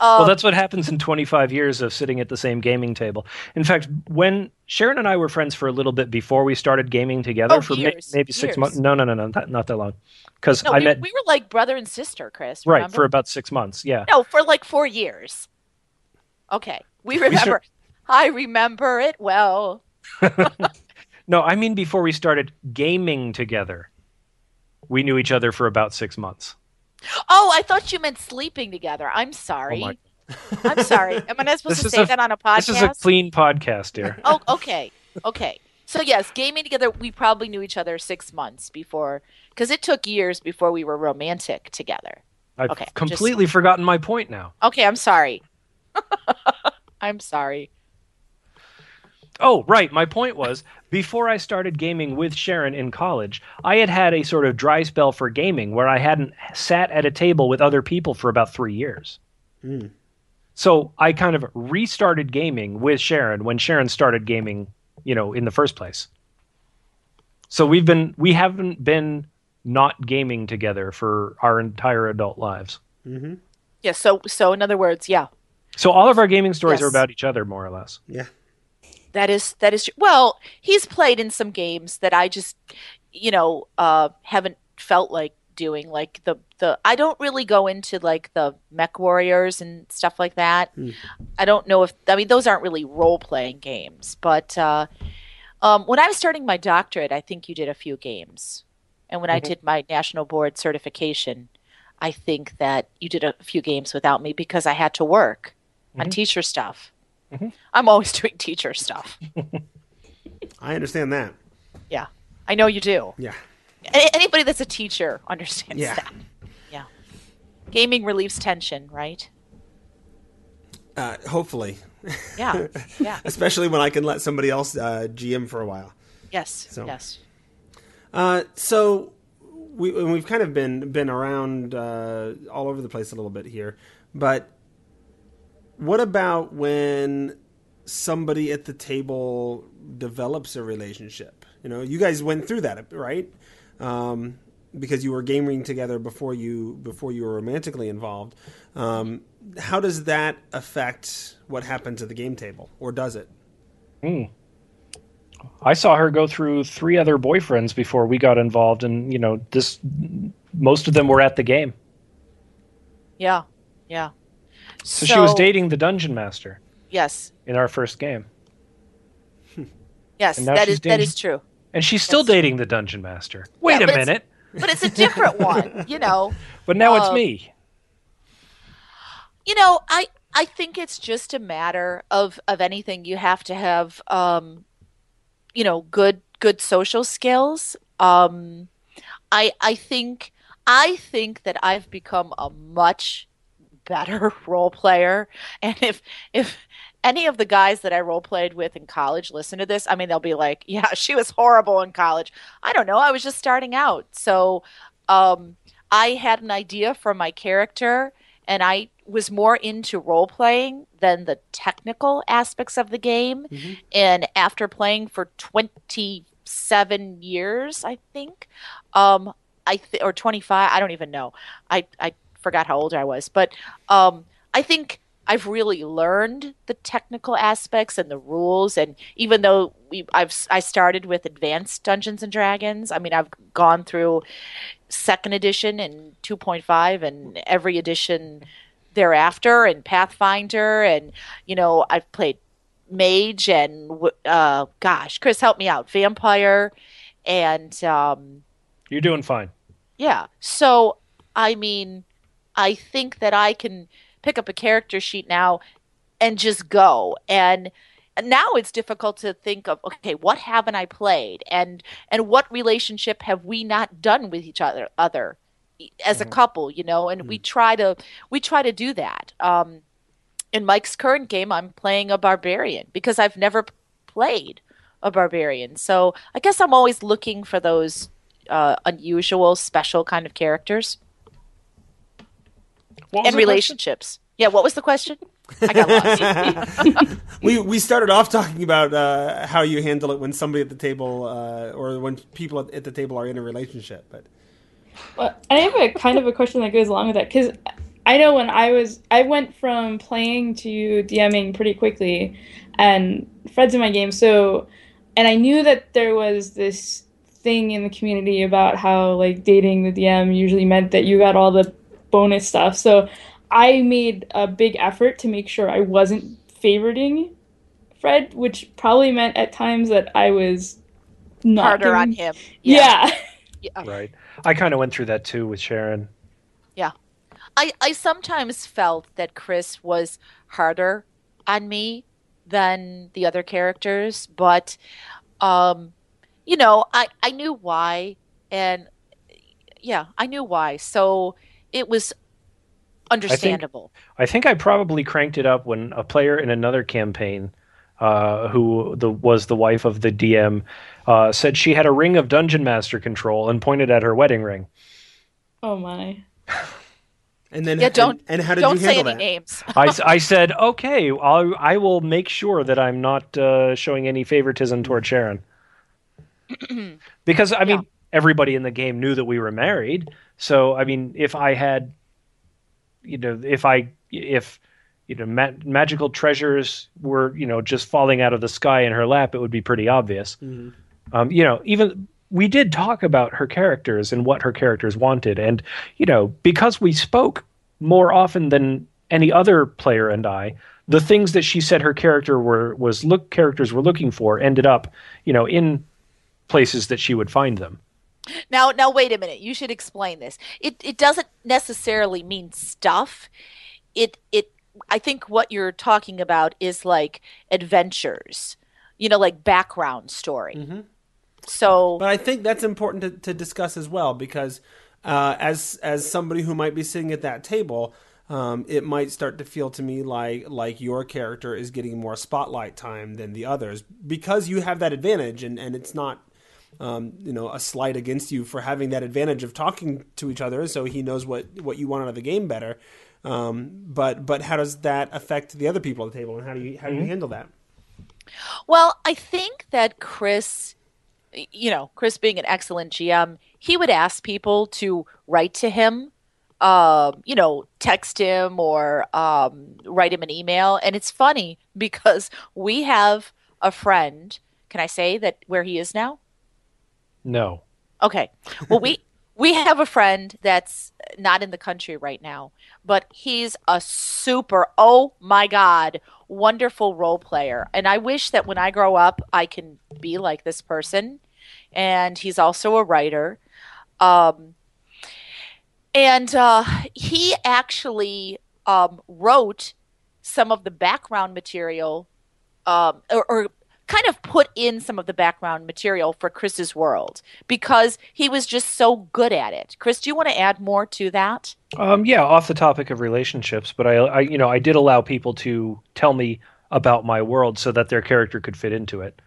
Speaker 6: Um,
Speaker 5: well, that's what happens in 25 years of sitting at the same gaming table. In fact, when Sharon and I were friends for a little bit before we started gaming together,
Speaker 6: Oh,
Speaker 5: for ma-
Speaker 6: years,
Speaker 5: maybe six
Speaker 6: years.
Speaker 5: months. No, no, no, no, not, not that long. Because
Speaker 6: no,
Speaker 5: I
Speaker 6: we,
Speaker 5: met
Speaker 6: we were like brother and sister, Chris.
Speaker 5: right for about six months. Yeah.
Speaker 6: No, for like four years. Okay. We remember. I remember it well. [LAUGHS]
Speaker 5: No, I mean before we started gaming together. We knew each other for about six months.
Speaker 6: Oh, I thought you meant sleeping together. I'm oh sorry.
Speaker 5: my- [LAUGHS]
Speaker 6: I'm sorry. Am I not supposed
Speaker 5: This
Speaker 6: to say
Speaker 5: a-
Speaker 6: that on a podcast?
Speaker 5: This is a clean podcast, dear.
Speaker 6: oh, okay. Okay. So yes, gaming together, we probably knew each other six months before, because it took years before we were romantic together.
Speaker 5: I've
Speaker 6: Okay, just-
Speaker 5: completely forgotten my point now.
Speaker 6: Okay, I'm sorry. [LAUGHS] I'm sorry.
Speaker 5: Oh, right. My point was before I started gaming with Sharon in college, I had had a sort of dry spell for gaming where I hadn't sat at a table with other people for about three years. Hmm. So I kind of restarted gaming with Sharon when Sharon started gaming, you know, in the first place. So we've been we haven't been not gaming together for our entire adult lives. Mm-hmm.
Speaker 6: Yeah. So so in other words, yeah,
Speaker 5: So all of our gaming stories
Speaker 6: Yes.
Speaker 5: are about each other more or less.
Speaker 4: Yeah.
Speaker 6: That is that is well. He's played in some games that I just, you know, uh, haven't felt like doing. Like the the I don't really go into like the Mech Warriors and stuff like that. I don't know if I mean those aren't really role playing games, but uh, um, when I was starting my doctorate, I think you did a few games, and when I did my national board certification, I think that you did a few games without me because I had to work on teacher stuff. I'm always doing teacher stuff. [LAUGHS]
Speaker 4: I understand that.
Speaker 6: Yeah, I know you do.
Speaker 4: Yeah.
Speaker 6: A- anybody that's a teacher understands
Speaker 4: Yeah.
Speaker 6: that. Yeah. Gaming relieves tension, right?
Speaker 4: Uh, hopefully,
Speaker 6: Yeah. [LAUGHS] Yeah.
Speaker 4: especially when I can let somebody else uh, GM for a while.
Speaker 6: Yes.
Speaker 4: So-
Speaker 6: Yes.
Speaker 4: Uh, so we we've kind of been been around uh, all over the place a little bit here, but what about when somebody at the table develops a relationship? You know, you guys went through that, right? Um, because you were gaming together before you before you were romantically involved. Um, how does that affect what happened to the game table, or does it?
Speaker 5: I saw her go through three other boyfriends before we got involved, and you know, this most of them were at the game.
Speaker 6: Yeah. Yeah.
Speaker 5: So, she was dating the dungeon master
Speaker 6: Yes.
Speaker 5: in our first game, [LAUGHS]
Speaker 6: Yes. That is that
Speaker 5: dating-
Speaker 6: is true.
Speaker 5: and she's still
Speaker 6: Yes.
Speaker 5: dating the dungeon master. Wait
Speaker 6: Yeah,
Speaker 5: a
Speaker 6: but it's-
Speaker 5: minute,
Speaker 6: But it's a different [LAUGHS] one, you know.
Speaker 5: but now it's
Speaker 6: uh,
Speaker 5: me.
Speaker 6: You know, I I think it's just a matter of of anything. You have to have, um, you know, good good social skills. Um, I I think I think that I've become a much better [LAUGHS] role player, and if if any of the guys that I role played with in college listen to this, I mean, they'll be like, [LAUGHS] "Yeah, she was horrible in college." I don't know. I was just starting out, so um, I had an idea for my character, and I was more into role playing than the technical aspects of the game. And after playing for 27 years, I think, um, I th- or 25, I don't even know. I, I forgot how old I was, but um, I think I've really learned the technical aspects and the rules. And even though we, I've I started with advanced Dungeons and Dragons, I mean I've gone through second edition and 2.5 and every edition thereafter and Pathfinder and you know I've played Mage and uh, gosh Chris help me out Vampire and um,
Speaker 5: You're doing fine.
Speaker 6: yeah so I mean I think that I can pick up a character sheet now and just go. And now it's difficult to think of okay what haven't i played? And and what relationship have we not done with each other other as a couple you know? And we try to we try to do that. Um in mike's current game i'm playing a barbarian because i've never played a barbarian. So i guess i'm always looking for those uh, unusual special kind of characters and
Speaker 5: the question?
Speaker 6: relationships yeah what was the question I got lost. [LAUGHS]
Speaker 4: we we started off talking about uh, how you handle it when somebody at the table uh, or when people at- at the table are in a relationship. But
Speaker 2: Well, I have a kind of a question that goes along with that because I know when I was I went from playing to DMing pretty quickly, and Fred's in my game, so and I knew that there was this thing in the community about how like dating the DM usually meant that you got all the bonus stuff. So I made a big effort to make sure I wasn't favoriting Fred, which probably meant at times that I was not
Speaker 6: Harder on
Speaker 2: giving-
Speaker 6: him. [LAUGHS]
Speaker 2: yeah.
Speaker 6: Yeah.
Speaker 5: Right. I kind of went through that too with Sharon. Yeah.
Speaker 6: I, I sometimes felt that Chris was harder on me than the other characters, but um, you know, I, I knew why and yeah, I knew why. So it was understandable.
Speaker 5: I think I probably cranked it up when a player in another campaign, uh, who the, was the wife of the DM, uh, said she had a ring of Dungeon Master control and pointed at her wedding ring.
Speaker 2: Oh my. [LAUGHS]
Speaker 4: and then
Speaker 6: Yeah, don't-
Speaker 4: and, and how did
Speaker 6: Don't
Speaker 4: you
Speaker 6: say
Speaker 4: handle
Speaker 6: any
Speaker 4: that?
Speaker 6: names. [LAUGHS]
Speaker 5: I [LAUGHS] said, okay, I'll, I will make sure that I'm not uh, showing any favoritism toward Sharon. [CLEARS THROAT] because, I mean, everybody in the game knew that we were married. So, I mean, if I had, you know, if I, if, you know, ma- magical treasures were, you know, just falling out of the sky in her lap, it would be pretty obvious. Um, you know, even we did talk about her characters and what her characters wanted. And, you know, because we spoke more often than any other player and I, the things that she said her character were was look characters were looking for ended up, you know, in places that she would find them.
Speaker 6: Now, now, wait a minute. You should explain this. It it doesn't necessarily mean stuff. It it. I think what you're talking about is like adventures. You know, like background story. So
Speaker 4: But I think that's important to, to discuss as well because uh, as as somebody who might be sitting at that table, um, it might start to feel to me like like your character is getting more spotlight time than the others because you have that advantage, and and it's not. Um, you know, a slight against you for having that advantage of talking to each other, so he knows what, what you want out of the game better. Um, but but how does that affect the other people at the table, and how do you how do you handle that?
Speaker 6: Well, I think that Chris, you know, Chris being an excellent GM, he would ask people to write to him, um, you know, text him or um, write him an email. And it's funny [LAUGHS] because we have a friend. Can I say that where he is now?
Speaker 5: No.
Speaker 6: Okay. Well, we [LAUGHS] we have a friend that's not in the country right now, but he's a super oh my god, wonderful role player. And I wish that when I grow up I can be like this person. And he's also a writer. Um and uh he actually um wrote some of the background material um or, or kind of put in some of the background material for Chris's world because he was just so good at it. Chris, do you want to add more to that?
Speaker 5: Um, yeah, off the topic of relationships, but I, I, you know, I did allow people to tell me about my world so that their character could fit into it.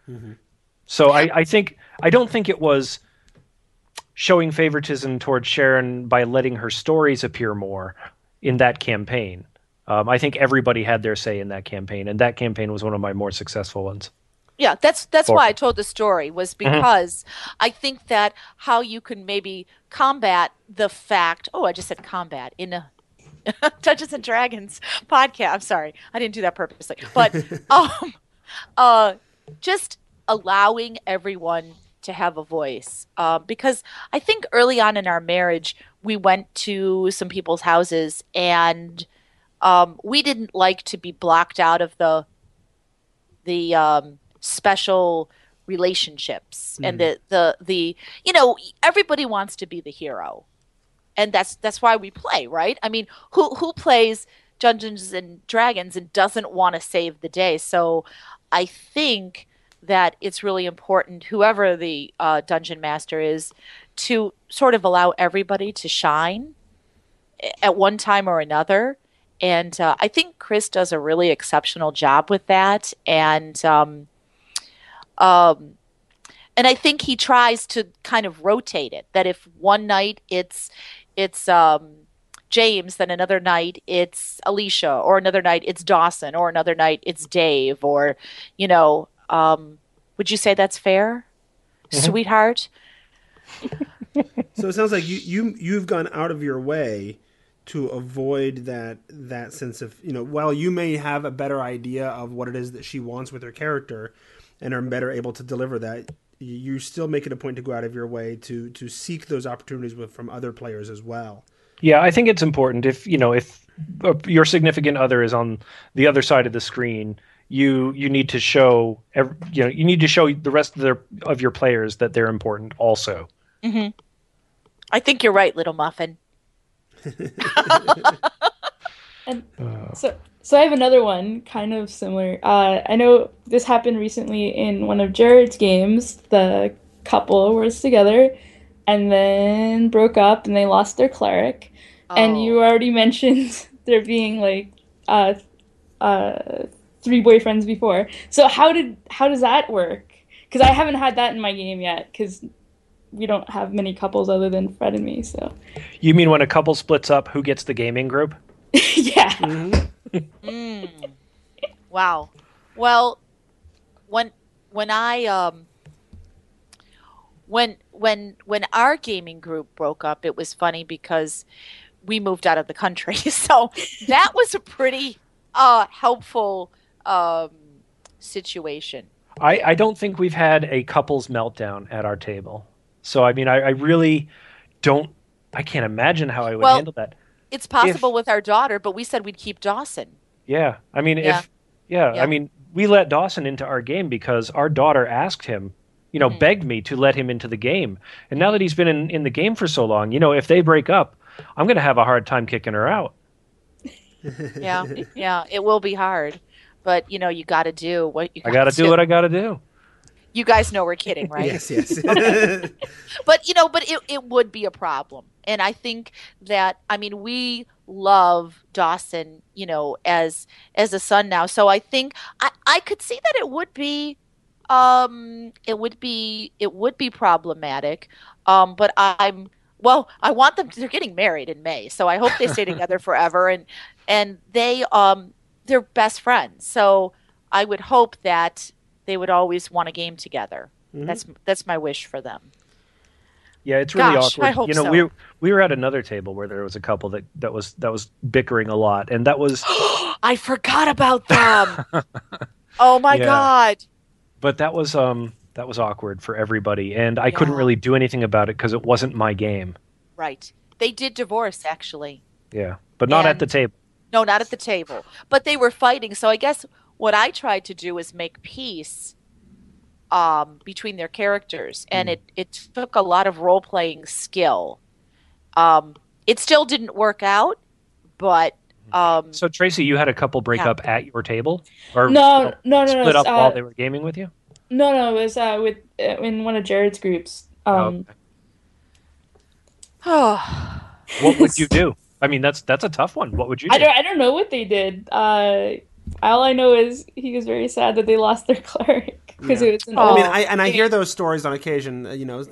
Speaker 5: So I, I think I don't think it was showing favoritism towards Sharon by letting her stories appear more in that campaign. Um, I think everybody had their say in that campaign, and that campaign was one of my more successful ones.
Speaker 6: Yeah, that's that's
Speaker 5: For-
Speaker 6: why I told the story was because I think that how you can maybe combat the fact. Oh, I just said combat in a [LAUGHS] Dungeons and Dragons podcast. I'm sorry, I didn't do that purposely, but [LAUGHS] um, uh, just allowing everyone to have a voice uh, because I think early on in our marriage we went to some people's houses and um, we didn't like to be blocked out of the the um, special relationships and the, the the you know everybody wants to be the hero. And that's that's why we play right? I mean who who plays dungeons and dragons and doesn't want to save the day? So i think that it's really important whoever the uh, dungeon master is to sort of allow everybody to shine at one time or another. And uh, i think chris does a really exceptional job with that. And um, um, and I think he tries to kind of rotate it. That if one night it's it's um, James, then another night it's Alicia, or another night it's Dawson, or another night it's Dave, or you know, um, would you say that's fair, sweetheart? [LAUGHS]
Speaker 4: So it sounds like you you you've gone out of your way to avoid that that sense of you know while you may have a better idea of what it is that she wants with her character and are better able to deliver that you- you still make it a point to go out of your way to to seek those opportunities with from other players as well
Speaker 5: Yeah, I think it's important if you know if uh, your significant other is on the other side of the screen, you you need to show ev- you know you need to show the rest of their of your players that they're important also.
Speaker 6: I think you're right, little muffin. [LAUGHS]
Speaker 2: And so, so I have another one, kind of similar. Uh, I know this happened recently in one of Jared's games. The couple was together, and then broke up, and they lost their cleric. And
Speaker 6: Oh.
Speaker 2: you already [LAUGHS] mentioned there being like uh, uh, three boyfriends before. So how did how does that work? Because I haven't had that in my game yet. Because we don't have many couples other than Fred and me. So
Speaker 5: You mean when a couple splits up, who gets the gaming group? [LAUGHS]
Speaker 2: yeah.
Speaker 6: Mm. [LAUGHS] Wow. Well, when when I um when when when our gaming group broke up, it was funny because we moved out of the country. [LAUGHS] So that was a pretty uh helpful um situation.
Speaker 5: I, I don't think we've had a couples meltdown at our table. So I mean I, I really don't I can't imagine how I would
Speaker 6: Well-
Speaker 5: handle that.
Speaker 6: It's possible with our daughter, but we said we'd keep Dawson.
Speaker 5: Yeah. I mean
Speaker 6: Yeah.
Speaker 5: if yeah,
Speaker 6: Yeah.
Speaker 5: I mean we let Dawson into our game because our daughter asked him, you know,
Speaker 6: Mm-hmm.
Speaker 5: begged me to let him into the game. And now that he's been in, in the game for so long, you know, if they break up, I'm gonna have a hard time kicking her out. [LAUGHS]
Speaker 6: Yeah. yeah, it will be hard. But you know, you got to do what you
Speaker 5: I gotta do what I gotta do.
Speaker 6: You guys know we're kidding, right?
Speaker 4: yes yes. [LAUGHS]
Speaker 6: But you know but it, it would be a problem. And i think that i mean we love dawson you know as as a son now. So i think i i could see that it would be um it would be it would be problematic. Um but i'm well i want them they're getting married in may. So i hope they stay [LAUGHS] together forever. And and they um they're best friends. So i would hope that they would always want a game together that's that's my wish for them
Speaker 5: Yeah, it's really
Speaker 6: Gosh,
Speaker 5: awkward. You know,
Speaker 6: so.
Speaker 5: we we were at another table where there was a couple that, that was that was bickering a lot, and that was [GASPS]
Speaker 6: I forgot about them. [LAUGHS] oh my
Speaker 5: Yeah.
Speaker 6: god.
Speaker 5: but that was um that was awkward for everybody, and I couldn't really do anything about it because it wasn't my game.
Speaker 6: Right. They did divorce actually.
Speaker 5: Yeah, but not at the table.
Speaker 6: No, not at the table. But they were fighting. So I guess what I tried to do is make peace um, between their characters. And it, it took a lot of role playing skill. Um, it still didn't work out, but um,
Speaker 5: So Tracy, you had a couple break
Speaker 6: Yeah.
Speaker 5: up at your table, or
Speaker 2: No, no, no, no.
Speaker 5: split up
Speaker 2: it's,
Speaker 5: while
Speaker 2: uh,
Speaker 5: they were gaming with you.
Speaker 2: No, no, it was uh, with uh, in one of Jared's groups. Um,
Speaker 5: Okay.
Speaker 6: oh, [SIGHS]
Speaker 5: What would you do? I mean, that's that's a tough one. What would you do?
Speaker 2: I don't, I don't know what they did. Uh, all I know is he was very sad that they lost their [LAUGHS] cleric because
Speaker 4: Yeah.
Speaker 2: it was an.
Speaker 4: I mean, I and I hear those stories on occasion. uh, You know,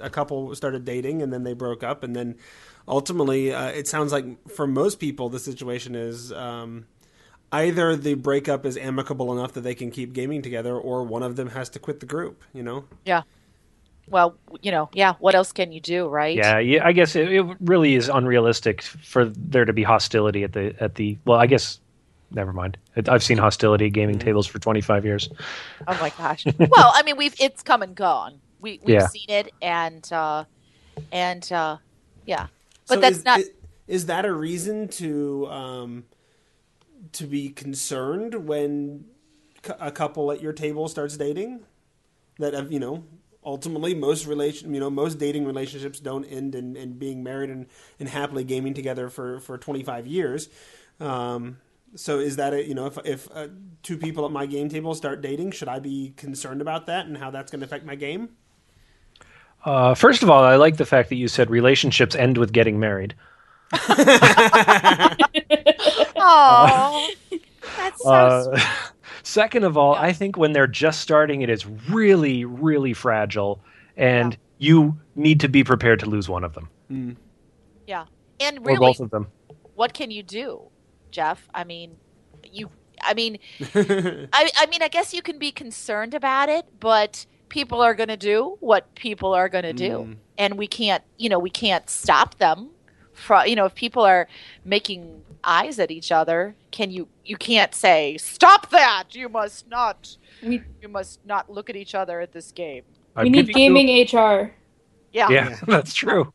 Speaker 4: a couple started dating and then they broke up, and then ultimately, uh, it sounds like for most people, the situation is um, either the breakup is amicable enough that they can keep gaming together, or one of them has to quit the group. You know,
Speaker 6: yeah. Well, you know, yeah. What else can you do, right?
Speaker 5: Yeah, yeah. I guess it, it really is unrealistic for there to be hostility at the at the. Well, I guess. Never mind. I've seen hostility at gaming tables for 25 years.
Speaker 6: Oh my gosh. [LAUGHS] well, I mean, we've it's come and gone. We we've
Speaker 5: Yeah.
Speaker 6: seen it, and uh, and uh, yeah. But
Speaker 4: So
Speaker 6: that's
Speaker 4: is,
Speaker 6: not.
Speaker 4: Is that a reason to um, to be concerned when cou- a couple at your table starts dating? That you know ultimately most relation you know most dating relationships don't end in, in being married and, and happily gaming together for, for 25 years. Um, so is that a, you know if if uh, two people at my game table start dating, should I be concerned about that and how that's going to affect my game?
Speaker 5: Uh, first of all, I like the fact that you said relationships end with getting married.
Speaker 6: Oh, that's so.
Speaker 5: Uh, second of all, I think when they're just starting, it is really, really fragile, and you need to be prepared to lose one of them
Speaker 6: yeah, and
Speaker 5: or
Speaker 6: really,
Speaker 5: both of them.
Speaker 6: what can you do, Jeff? I mean, you. I mean, [LAUGHS] I, I mean, I guess you can be concerned about it, but people are going to do what people are going to do,
Speaker 4: Mm.
Speaker 6: and we can't, you know, we can't stop them. From you know, if people are making eyes at each other, can you? You can't say stop that. You must not.
Speaker 2: We,
Speaker 6: You must not look at each other at this game.
Speaker 5: I'm
Speaker 2: we need
Speaker 5: giving you-
Speaker 2: gaming HR.
Speaker 6: Yeah.
Speaker 5: Yeah, [LAUGHS] that's true.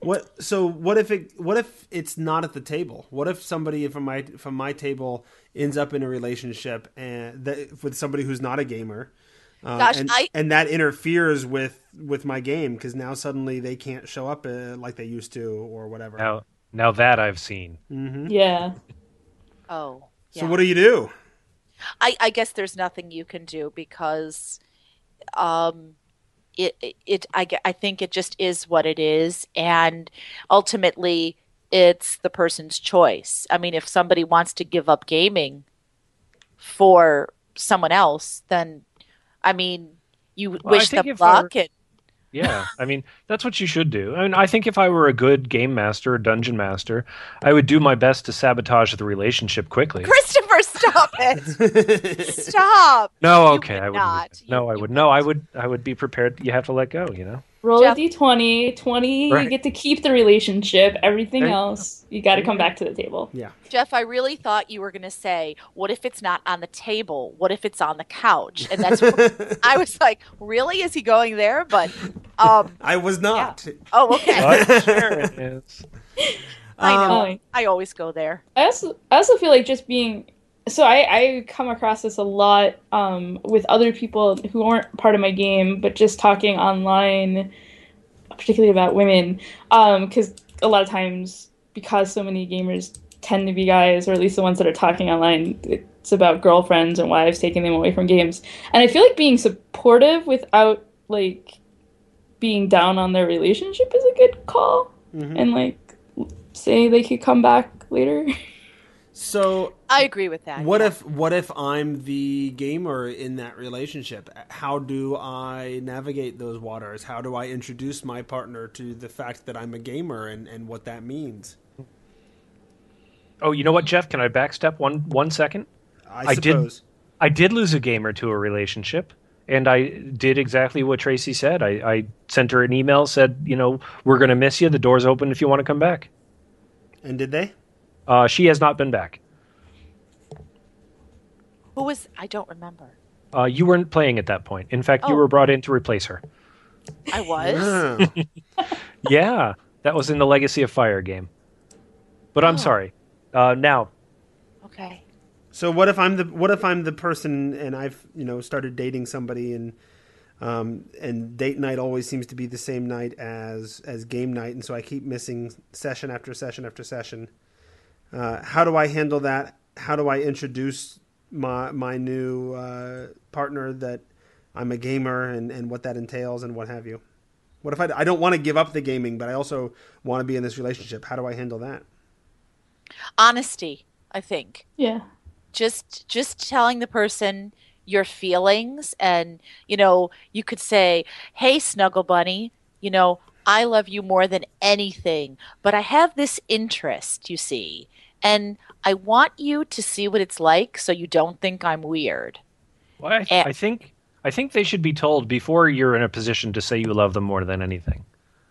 Speaker 4: What? So what if it? What if it's not at the table? What if somebody from my from my table ends up in a relationship and that, with somebody who's not a gamer? Uh,
Speaker 6: Gosh,
Speaker 4: and,
Speaker 6: I-
Speaker 4: and that interferes with with my game because now suddenly they can't show up uh, like they used to or whatever.
Speaker 5: Now, now that I've seen.
Speaker 4: Mm-hmm.
Speaker 2: Yeah.
Speaker 6: Oh.
Speaker 4: So what do you do?
Speaker 6: I, I guess there's nothing you can do because um, it, it, it I, I think it just is what it is. And ultimately, it's the person's choice. I mean, if somebody wants to give up gaming for someone else, then, I mean, you
Speaker 5: Well,
Speaker 6: wish them
Speaker 5: I were-
Speaker 6: luck. And,
Speaker 5: Yeah, I mean that's what you should do. I mean, I think if I were a good game master, or dungeon master, I would do my best to sabotage the relationship quickly.
Speaker 6: Christopher, stop it! Stop!
Speaker 5: No, okay,
Speaker 6: would
Speaker 5: I would
Speaker 6: not.
Speaker 5: No,
Speaker 6: You-
Speaker 5: I would. No, I would. I would be prepared. You have to let go. You know.
Speaker 2: Roll
Speaker 6: Jeff-
Speaker 2: a d20. 20,
Speaker 5: Right.
Speaker 2: you get to keep the relationship. Everything
Speaker 5: There
Speaker 2: else, you got to come back to the table.
Speaker 4: Yeah.
Speaker 6: Jeff, I really thought you were going to say, "What if it's not on the table? What if it's on the couch?" And that's what [LAUGHS] I was like, "Really? Is he going there?" But um,
Speaker 4: I was not.
Speaker 6: oh, okay.
Speaker 5: But Sharon is.
Speaker 6: I know.
Speaker 2: Um,
Speaker 6: I always go there.
Speaker 2: I also I also feel like just being so I, I come across this a lot um, with other people who aren't part of my game, but just talking online, particularly about women, because a lot of times because so many gamers tend to be guys, or at least the ones that are talking online, it's about girlfriends and wives taking them away from games, and I feel like being supportive without like being down on their relationship is a good call,
Speaker 4: Mhm.
Speaker 2: and like say they could come back later. [LAUGHS]
Speaker 4: So
Speaker 6: I agree with that.
Speaker 4: What
Speaker 6: yeah.
Speaker 4: if what if I'm the gamer in that relationship? How do I navigate those waters? How do I introduce my partner to the fact that I'm a gamer and, and what that means?
Speaker 5: Oh, you know what, Jeff? Can I backstep one one second?
Speaker 4: I,
Speaker 5: I did-
Speaker 4: suppose.
Speaker 5: I did lose a gamer to a relationship, and I did exactly what Tracy said. I, I sent her an email, said, you know, we're going to miss you. The door's open if you want to come back.
Speaker 4: And did they?
Speaker 5: Uh, she has not been back.
Speaker 6: Who was? I don't remember.
Speaker 5: Uh, you weren't playing at that point. In fact, you
Speaker 6: Oh.
Speaker 5: were brought in to replace her.
Speaker 6: I was.
Speaker 4: Ah. [LAUGHS]
Speaker 5: yeah, that was in the Legacy of Fire game. But I'm
Speaker 6: Oh.
Speaker 5: sorry. Uh, now,
Speaker 6: Okay.
Speaker 4: so what if I'm the what if I'm the person and I've you know started dating somebody and um, and date night always seems to be the same night as as game night and so I keep missing session after session after session. Uh, how do I handle that? How do I introduce my my new uh, partner that I'm a gamer and, and what that entails and what have you? What if I, I don't want to give up the gaming, but I also want to be in this relationship? How do I handle that?
Speaker 6: Honesty. I think.
Speaker 2: yeah.
Speaker 6: just just telling the person your feelings and you know you could say hey snuggle bunny you know i love you more than anything but i have this interest you see and i want you to see what it's like so you don't think i'm weird
Speaker 5: well, I,
Speaker 6: Eh.
Speaker 5: I think I think they should be told before you're in a position to say you love them more than anything.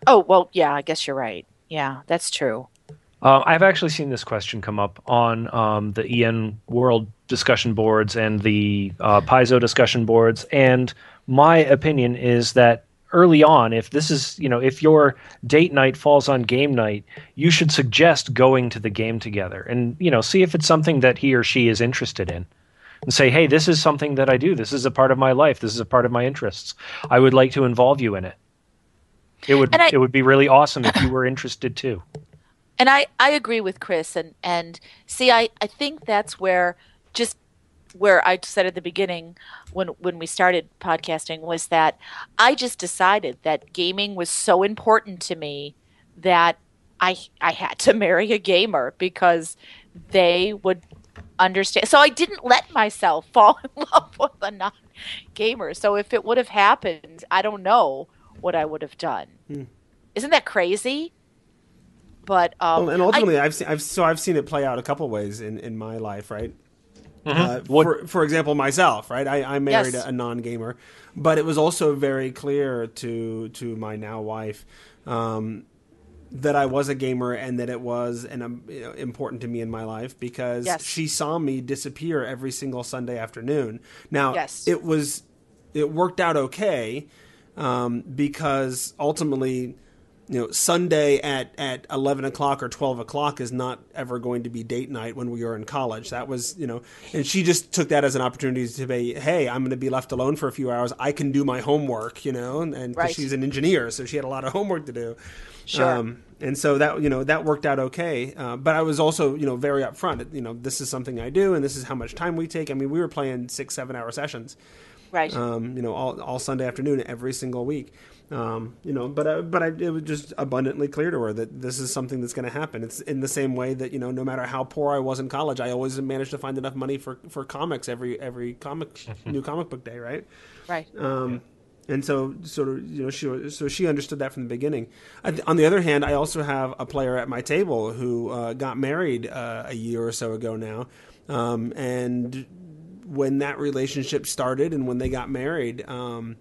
Speaker 6: oh well yeah i guess you're right yeah that's true
Speaker 5: Uh, I've actually seen this question come up on um, the EN World discussion boards and the uh, Paizo discussion boards, and my opinion is that early on, if this is you know if your date night falls on game night, you should suggest going to the game together, and you know see if it's something that he or she is interested in, and say, hey, this is something that I do. This is a part of my life. This is a part of my interests. I would like to involve you in it. It would
Speaker 6: I-
Speaker 5: it would be really awesome if you were interested too.
Speaker 6: and I, I agree with Chris and, and see I, I think that's where just where I said at the beginning when when we started podcasting was that I just decided that gaming was so important to me that I I had to [LAUGHS] marry a gamer because they would understand so I didn't let myself [LAUGHS] fall in love with a non gamer. So if it would have happened, I don't know what I would have done. Isn't that crazy? but um,
Speaker 4: Well, and ultimately, I, have seen, I've so I've seen it play out a couple ways in, in my life, right? Uh, for for example, myself, right? I, I married
Speaker 6: Yes.
Speaker 4: a, a non gamer, but it was also very clear to to my now wife um, that I was a gamer and that it was an um, you know, important to me in my life because
Speaker 6: Yes.
Speaker 4: she saw me disappear every single Sunday afternoon. Now,
Speaker 6: Yes.
Speaker 4: it was it worked out okay um, because ultimately you know, Sunday at, at 11 o'clock or 12 o'clock is not ever going to be date night when we were in college. That was, you know, and she just took that as an opportunity to be, hey, I'm going to be left alone for a few hours. I can do my homework, you know, and, and
Speaker 6: Right.
Speaker 4: she's an engineer, so she had a lot of homework to do.
Speaker 6: Sure.
Speaker 4: Um, and so that, you know, that worked out okay. Uh, but I was also, you know, very upfront. You know, this is something I do and this is how much time we take. I mean, we were playing six, seven hour sessions
Speaker 6: right.
Speaker 4: um, you know, all, all Sunday afternoon every single week. Um, you know, but uh, but I, it was just abundantly clear to her that this is something that's going to happen. It's in the same way that you know, no matter how poor I was in college, I always managed to find enough money for, for comics every every comic [LAUGHS] new comic book day, right?
Speaker 6: right.
Speaker 4: Um, and so sort of you know she so she understood that from the beginning. I on the other hand, I also have a player at my table who uh, got married uh, a year or so ago now, um, and when that relationship started and when they got married. Um,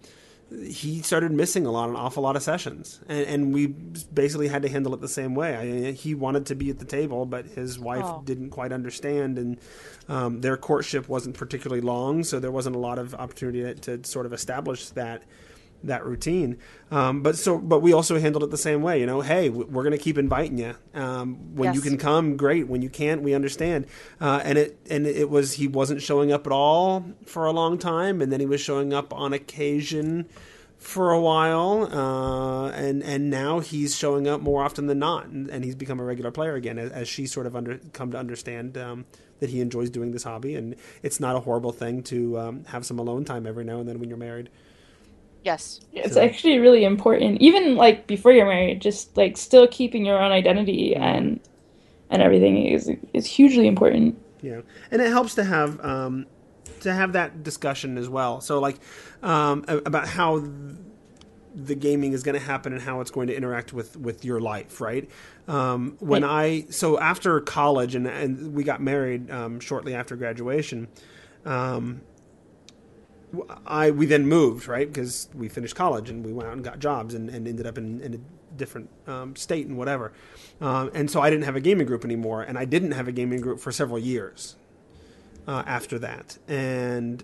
Speaker 4: he started missing a lot, an awful lot of sessions, and, and we basically had to handle it the same way. I, he wanted to be at the table, but his wife
Speaker 6: Oh.
Speaker 4: didn't quite understand, and um, their courtship wasn't particularly long, so there wasn't a lot of opportunity to, to sort of establish that that routine. Um, but so, but we also handled it the same way. You know, hey, we're going to keep inviting you. Um, when you can come, great. When you can't, we understand. Uh, and it and it was he wasn't showing up at all for a long time, and then he was showing up on occasion for a while, uh, and and now he's showing up more often than not, and, and he's become a regular player again as, as she sort of under come to understand um, that he enjoys doing this hobby, and it's not a horrible thing to um, have some alone time every now and then when you're married.
Speaker 6: Yes.
Speaker 2: It's
Speaker 4: So-
Speaker 2: actually really important, even like before you're married, just like still keeping your own identity and and everything is is hugely important.
Speaker 4: Yeah, and it helps to have um, to have that discussion as well. So like um, about how th- the gaming is going to happen and how it's going to interact with with your life, right? Um, when I so after college and and we got married um, shortly after graduation. Um, I we then moved right because we finished college and we went out and got jobs and, and ended up in, in a different um, state and whatever, um, and so I didn't have a gaming group anymore, and I didn't have a gaming group for several years uh, after that, and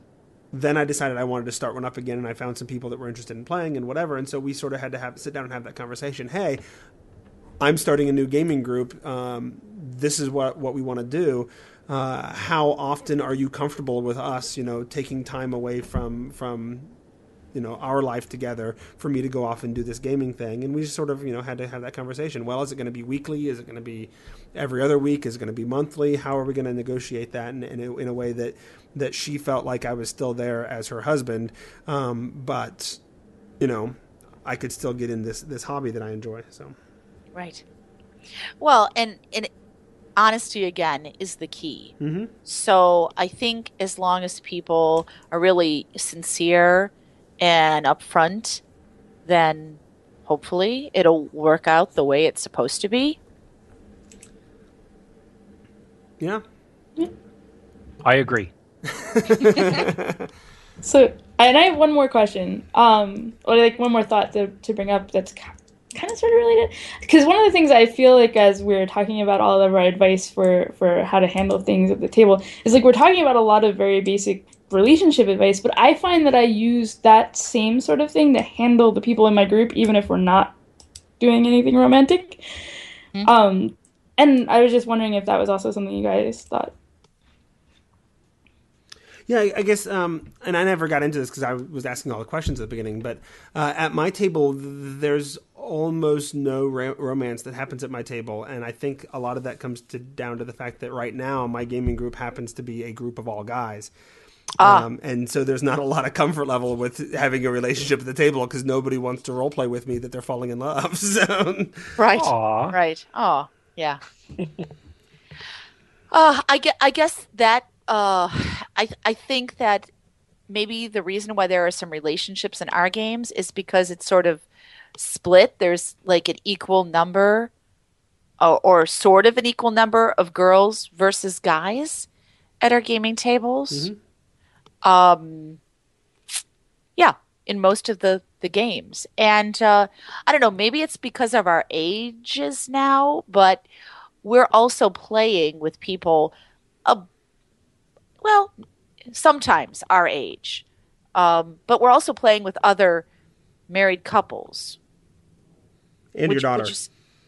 Speaker 4: then I decided I wanted to start one up again, and I found some people that were interested in playing and whatever, and so we sort of had to have sit down and have that conversation. Hey, I'm starting a new gaming group. Um, this is what what we want to do. Uh, how often are you comfortable with us? You know, taking time away from from you know our life together for me to go off and do this gaming thing? And we just sort of you know had to have that conversation. Well is it going to be weekly? Is it going to be every other week? Is it going to be monthly? How are we going to negotiate that in, in, a, in a way that that she felt like i was still there as her husband? Um, but you know i could still get in this this hobby that i enjoy so.
Speaker 6: Right. Well, and and honesty again is the key.
Speaker 4: Mhm.
Speaker 6: So I think as long as people are really sincere and upfront, then hopefully it'll work out the way it's supposed to be.
Speaker 4: yeah
Speaker 5: I agree. [LAUGHS]
Speaker 2: So, and I have one more question, um, or like one more thought to, to bring up that's kind of sort of related. Because one of the things I feel like as we're talking about all of our advice for for how to handle things at the table is like we're talking about a lot of very basic relationship advice, but I find that I use that same sort of thing to handle the people in my group, even if we're not doing anything romantic.
Speaker 6: Mhm.
Speaker 2: Um, and I was just wondering if that was also something you guys thought.
Speaker 4: Yeah, I I guess, um, and I never got into this because I was asking all the questions at the beginning. But uh, at my table, there's almost no ra- romance that happens at my table, and I think a lot of that comes to down to the fact that right now my gaming group happens to be a group of all guys.
Speaker 6: Ah.
Speaker 4: Um, and so there's not a lot of comfort level with having a relationship at the table because nobody wants to role play with me that they're falling in love. [LAUGHS] So
Speaker 6: Right.
Speaker 5: Aw.
Speaker 6: Right. Oh, yeah. [LAUGHS] uh, I get. I guess that. Uh, I I think that maybe the reason why there are some relationships in our games is because it's sort of split. There's like an equal number or, or sort of an equal number of girls versus guys at our gaming tables. Um, yeah, in most of the the games, and uh, I don't know, maybe it's because of our ages now, but we're also playing with people, uh, well, sometimes our age, um, but we're also playing with other married couples.
Speaker 4: And
Speaker 6: Would
Speaker 4: your
Speaker 6: you-
Speaker 4: daughter.
Speaker 6: you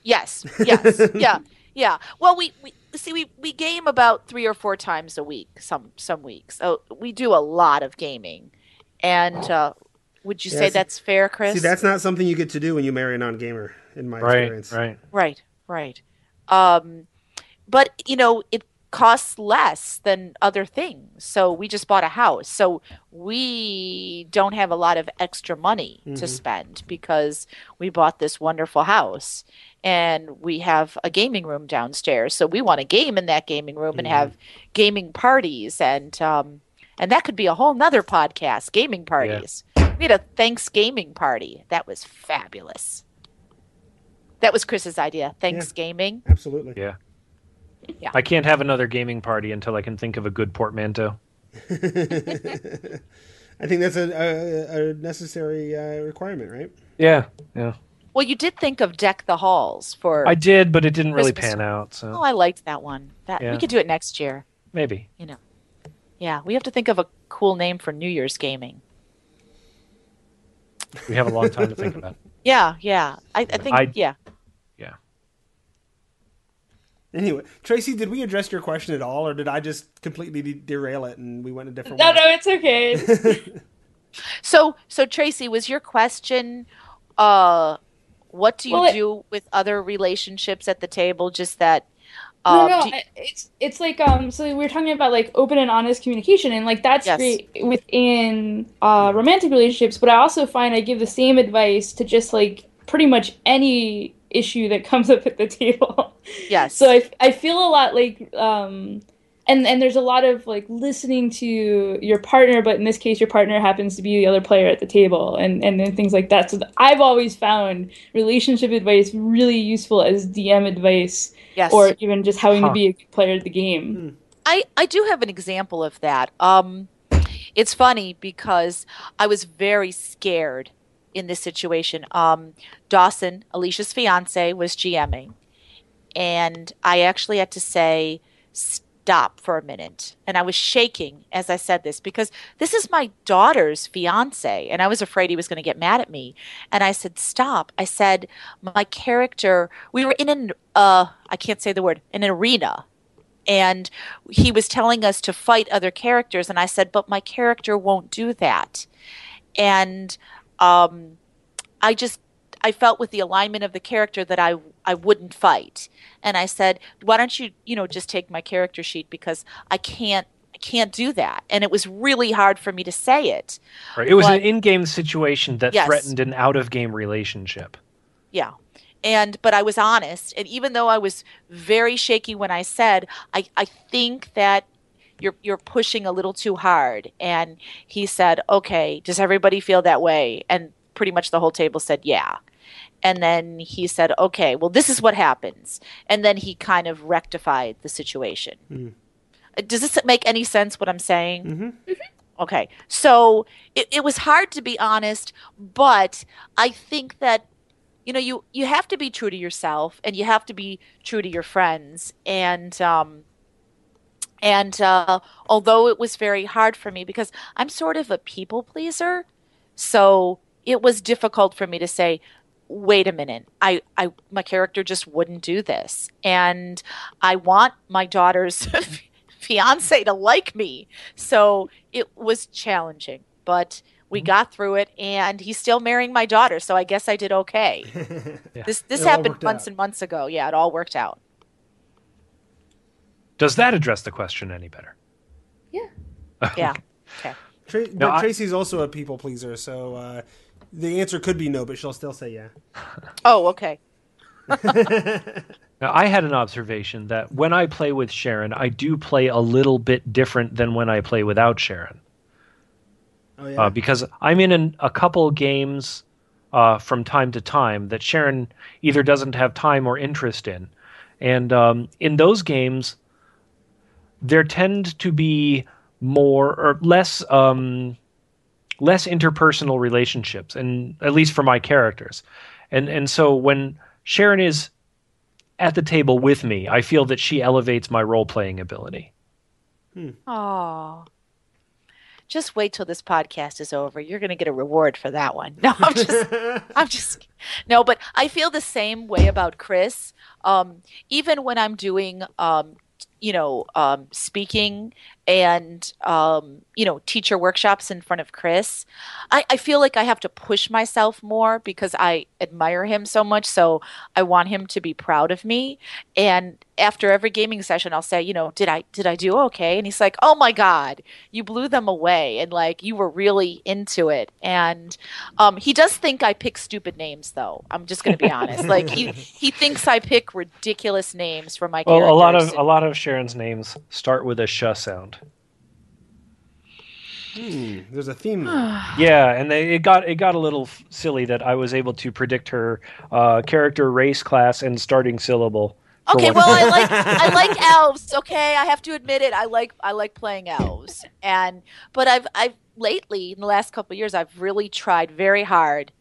Speaker 6: yes, yes, [LAUGHS] yeah, yeah. Well, we, we see we, we game about three or four times a week. Some some weeks. So we do a lot of gaming, and uh, would you
Speaker 4: Yeah,
Speaker 6: say
Speaker 4: see-
Speaker 6: that's fair, Chris?
Speaker 4: See, that's not something you get to do when you marry a non-gamer, in my
Speaker 5: Right,
Speaker 4: experience.
Speaker 5: right.
Speaker 6: Right, right. Um, but you know, it costs less than other things. So we just bought a house. So we don't have a lot of extra money to
Speaker 4: Mhm.
Speaker 6: spend because we bought this wonderful house and we have a gaming room downstairs. So we want to game in that gaming room and
Speaker 4: Mhm.
Speaker 6: have gaming parties and um and that could be a whole nother podcast, gaming parties. We had a Thanksgiving party. That was fabulous. That was Chris's idea. Thanks gaming.
Speaker 4: Absolutely.
Speaker 5: Yeah.
Speaker 6: Yeah.
Speaker 5: I can't have another gaming party until I can think of a good portmanteau. [LAUGHS] [LAUGHS]
Speaker 4: I think that's a, a, a necessary uh, requirement, right?
Speaker 5: Yeah, yeah.
Speaker 6: Well, you did think of Deck the Halls for.
Speaker 5: I did, but it didn't really
Speaker 6: Christmas.
Speaker 5: pan out. So
Speaker 6: Oh, I liked that one. That
Speaker 5: Yeah.
Speaker 6: we could do it next year.
Speaker 5: maybe.
Speaker 6: You know. Yeah, we have to think of a cool name for New Year's gaming.
Speaker 5: We have a long time to think about. it. [LAUGHS]
Speaker 6: Yeah, yeah. I, I think
Speaker 5: I-
Speaker 6: yeah.
Speaker 5: Yeah.
Speaker 4: Anyway, Tracy, did we address your question at all, or did I just completely de- derail it and we went a different
Speaker 2: No,
Speaker 4: way?
Speaker 2: no, no, it's okay. [LAUGHS]
Speaker 6: So so Tracy, was your question uh what do you
Speaker 2: Well, it-
Speaker 6: do with other relationships at the table? Just that
Speaker 2: no,
Speaker 6: um,
Speaker 2: no,
Speaker 6: do-
Speaker 2: I- it's it's like um. So we were talking about like open and honest communication, and like that's
Speaker 6: Yes.
Speaker 2: great within uh, romantic relationships. But I also find I give the same advice to just like pretty much any issue that comes up at the table. [LAUGHS]
Speaker 6: yes.
Speaker 2: So I, I feel a lot like um and and there's a lot of like listening to your partner, but in this case your partner happens to be the other player at the table and and then things like that. So I've always found relationship advice really useful as DM advice
Speaker 6: yes.
Speaker 2: or even just having
Speaker 5: Huh.
Speaker 2: to be a good player at the game.
Speaker 6: I, I do have an example of that. Um, it's funny because I was very scared in this situation. Um, Dawson, Alicia's fiance, was GMing, and I actually had to say, stop for a minute. And I was shaking as I said this because this is my daughter's fiance, and I was afraid he was going to get mad at me. And I said, stop. I said, my character, we were in an, uh, I can't say the word, an arena and he was telling us to fight other characters and i said but my character won't do that and um, i just i felt with the alignment of the character that i i wouldn't fight and i said why don't you you know just take my character sheet because i can't i can't do that and it was really hard for me to say it
Speaker 5: Right. It was
Speaker 6: But-
Speaker 5: an in-game situation that
Speaker 6: Yes.
Speaker 5: threatened an out-of-game relationship.
Speaker 6: Yeah. And but I was honest, and even though I was very shaky when I said, I, I think that you're you're pushing a little too hard. And he said, Okay, does everybody feel that way? And pretty much the whole table said, Yeah. And then he said, Okay, well this is what happens. And then he kind of rectified the situation.
Speaker 4: Hmm.
Speaker 6: Uh, Does this make any sense what I'm saying?
Speaker 4: Mhm.
Speaker 6: Okay. So it, it was hard to be honest, but I think that you know you you have to be true to yourself and you have to be true to your friends and um and uh although it was very hard for me because I'm sort of a people pleaser so it was difficult for me to say wait a minute I I my character just wouldn't do this. And I want my daughter's [LAUGHS] fiance to like me. So it was challenging but we got through it and he's still marrying my daughter so i guess i did okay. [LAUGHS] This this
Speaker 4: It
Speaker 6: happened months
Speaker 4: out.
Speaker 6: and months ago. Yeah it all worked out
Speaker 5: Does that address the question any better?
Speaker 6: yeah [LAUGHS]
Speaker 4: Tra-
Speaker 5: No,
Speaker 4: but
Speaker 5: I-
Speaker 4: Tracy's also a people pleaser, so uh, the answer could be no, but she'll still say yeah. [LAUGHS]
Speaker 6: oh okay [LAUGHS]
Speaker 5: Now, I had an observation that when I play with Sharon, I do play a little bit different than when I play without Sharon.
Speaker 4: Oh yeah.
Speaker 5: uh, because I'm in an, a couple games uh, from time to time that Sharon either doesn't have time or interest in. And um, in those games, there tend to be more or less um, less interpersonal relationships, and at least for my characters. And and so when Sharon is at the table with me, I feel that she elevates my role playing ability.
Speaker 6: Oh. Just wait till this podcast is over. You're going to get a reward for that one. [LAUGHS] No, I'm just I'm just [LAUGHS] No, but I feel the same way about Chris. Um even when I'm doing um you know, um, speaking and um, you know, teacher workshops in front of Chris, I, I feel like I have to push myself more because I admire him so much. So I want him to be proud of me. And after every gaming session, I'll say, you know, did I did I do okay? And he's like, oh my god, you blew them away, and like you were really into it. And um, he does think I pick stupid names, though. I'm just going to be honest. [LAUGHS] Like he he thinks I pick ridiculous names for my characters.
Speaker 5: Well, a lot of a lot of Sharon's names start with a sh sound.
Speaker 4: Hmm, there's a theme. [SIGHS]
Speaker 5: Yeah, and they, it got it got a little f- silly that I was able to predict her uh, character, race, class, and starting syllable.
Speaker 6: Okay, well, I like I like [LAUGHS] elves. Okay, I have to admit it. I like I like playing elves, and but I've I've lately in the last couple of years I've really tried very hard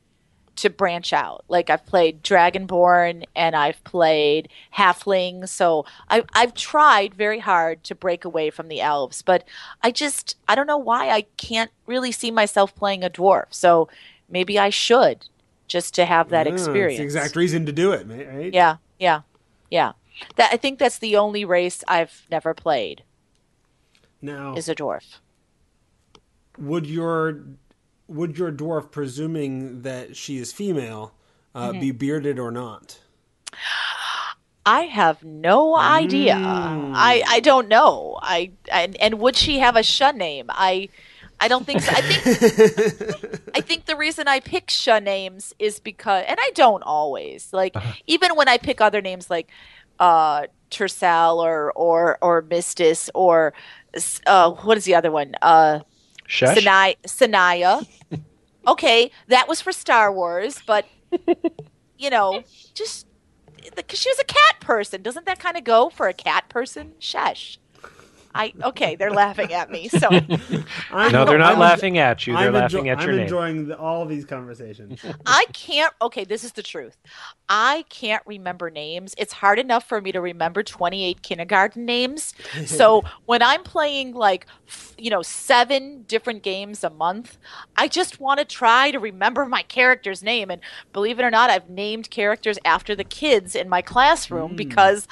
Speaker 6: to branch out. Like I've played Dragonborn and I've played Halfling, so I I've tried very hard to break away from the elves, but I just I don't know why I can't really see myself playing a dwarf. So maybe I should just to have that
Speaker 4: Yeah, it's
Speaker 6: experience.
Speaker 4: the exact reason to do it, right?
Speaker 6: Yeah, yeah, yeah. That I think that's the only race I've never played
Speaker 4: Now,
Speaker 6: is a dwarf.
Speaker 4: would your would your dwarf, presuming that she is female, uh,
Speaker 6: Mm-hmm.
Speaker 4: be bearded or not?
Speaker 6: I have no idea.
Speaker 4: Mm.
Speaker 6: I I don't know. I and, and would she have a shun name? I I don't think so. I think I think the reason I pick shun names is because and I don't always. Like even when I pick other names like uh Tersal or or or Mistis or uh what is the other one? Uh
Speaker 5: Shesh?
Speaker 6: Sanaya. Sanaya. [LAUGHS] okay, that was for Star Wars, but you know, [LAUGHS] just because she was a cat person, doesn't that kind of go for a cat person? Shush. I okay, they're laughing at me. So [LAUGHS]
Speaker 5: No, they're not
Speaker 4: I'm-
Speaker 5: laughing at you. They're
Speaker 4: I'm
Speaker 5: laughing
Speaker 4: enjo-
Speaker 5: at your
Speaker 4: I'm
Speaker 5: name.
Speaker 4: enjoying the, all these conversations. [LAUGHS]
Speaker 6: I can't. Okay, this is the truth. I can't remember names. It's hard enough for me to remember 28 kindergarten names. So [LAUGHS] when I'm playing like, you know, seven different games a month, I just want to try to remember my character's name. And believe it or not, I've named characters after the kids in my classroom hmm. because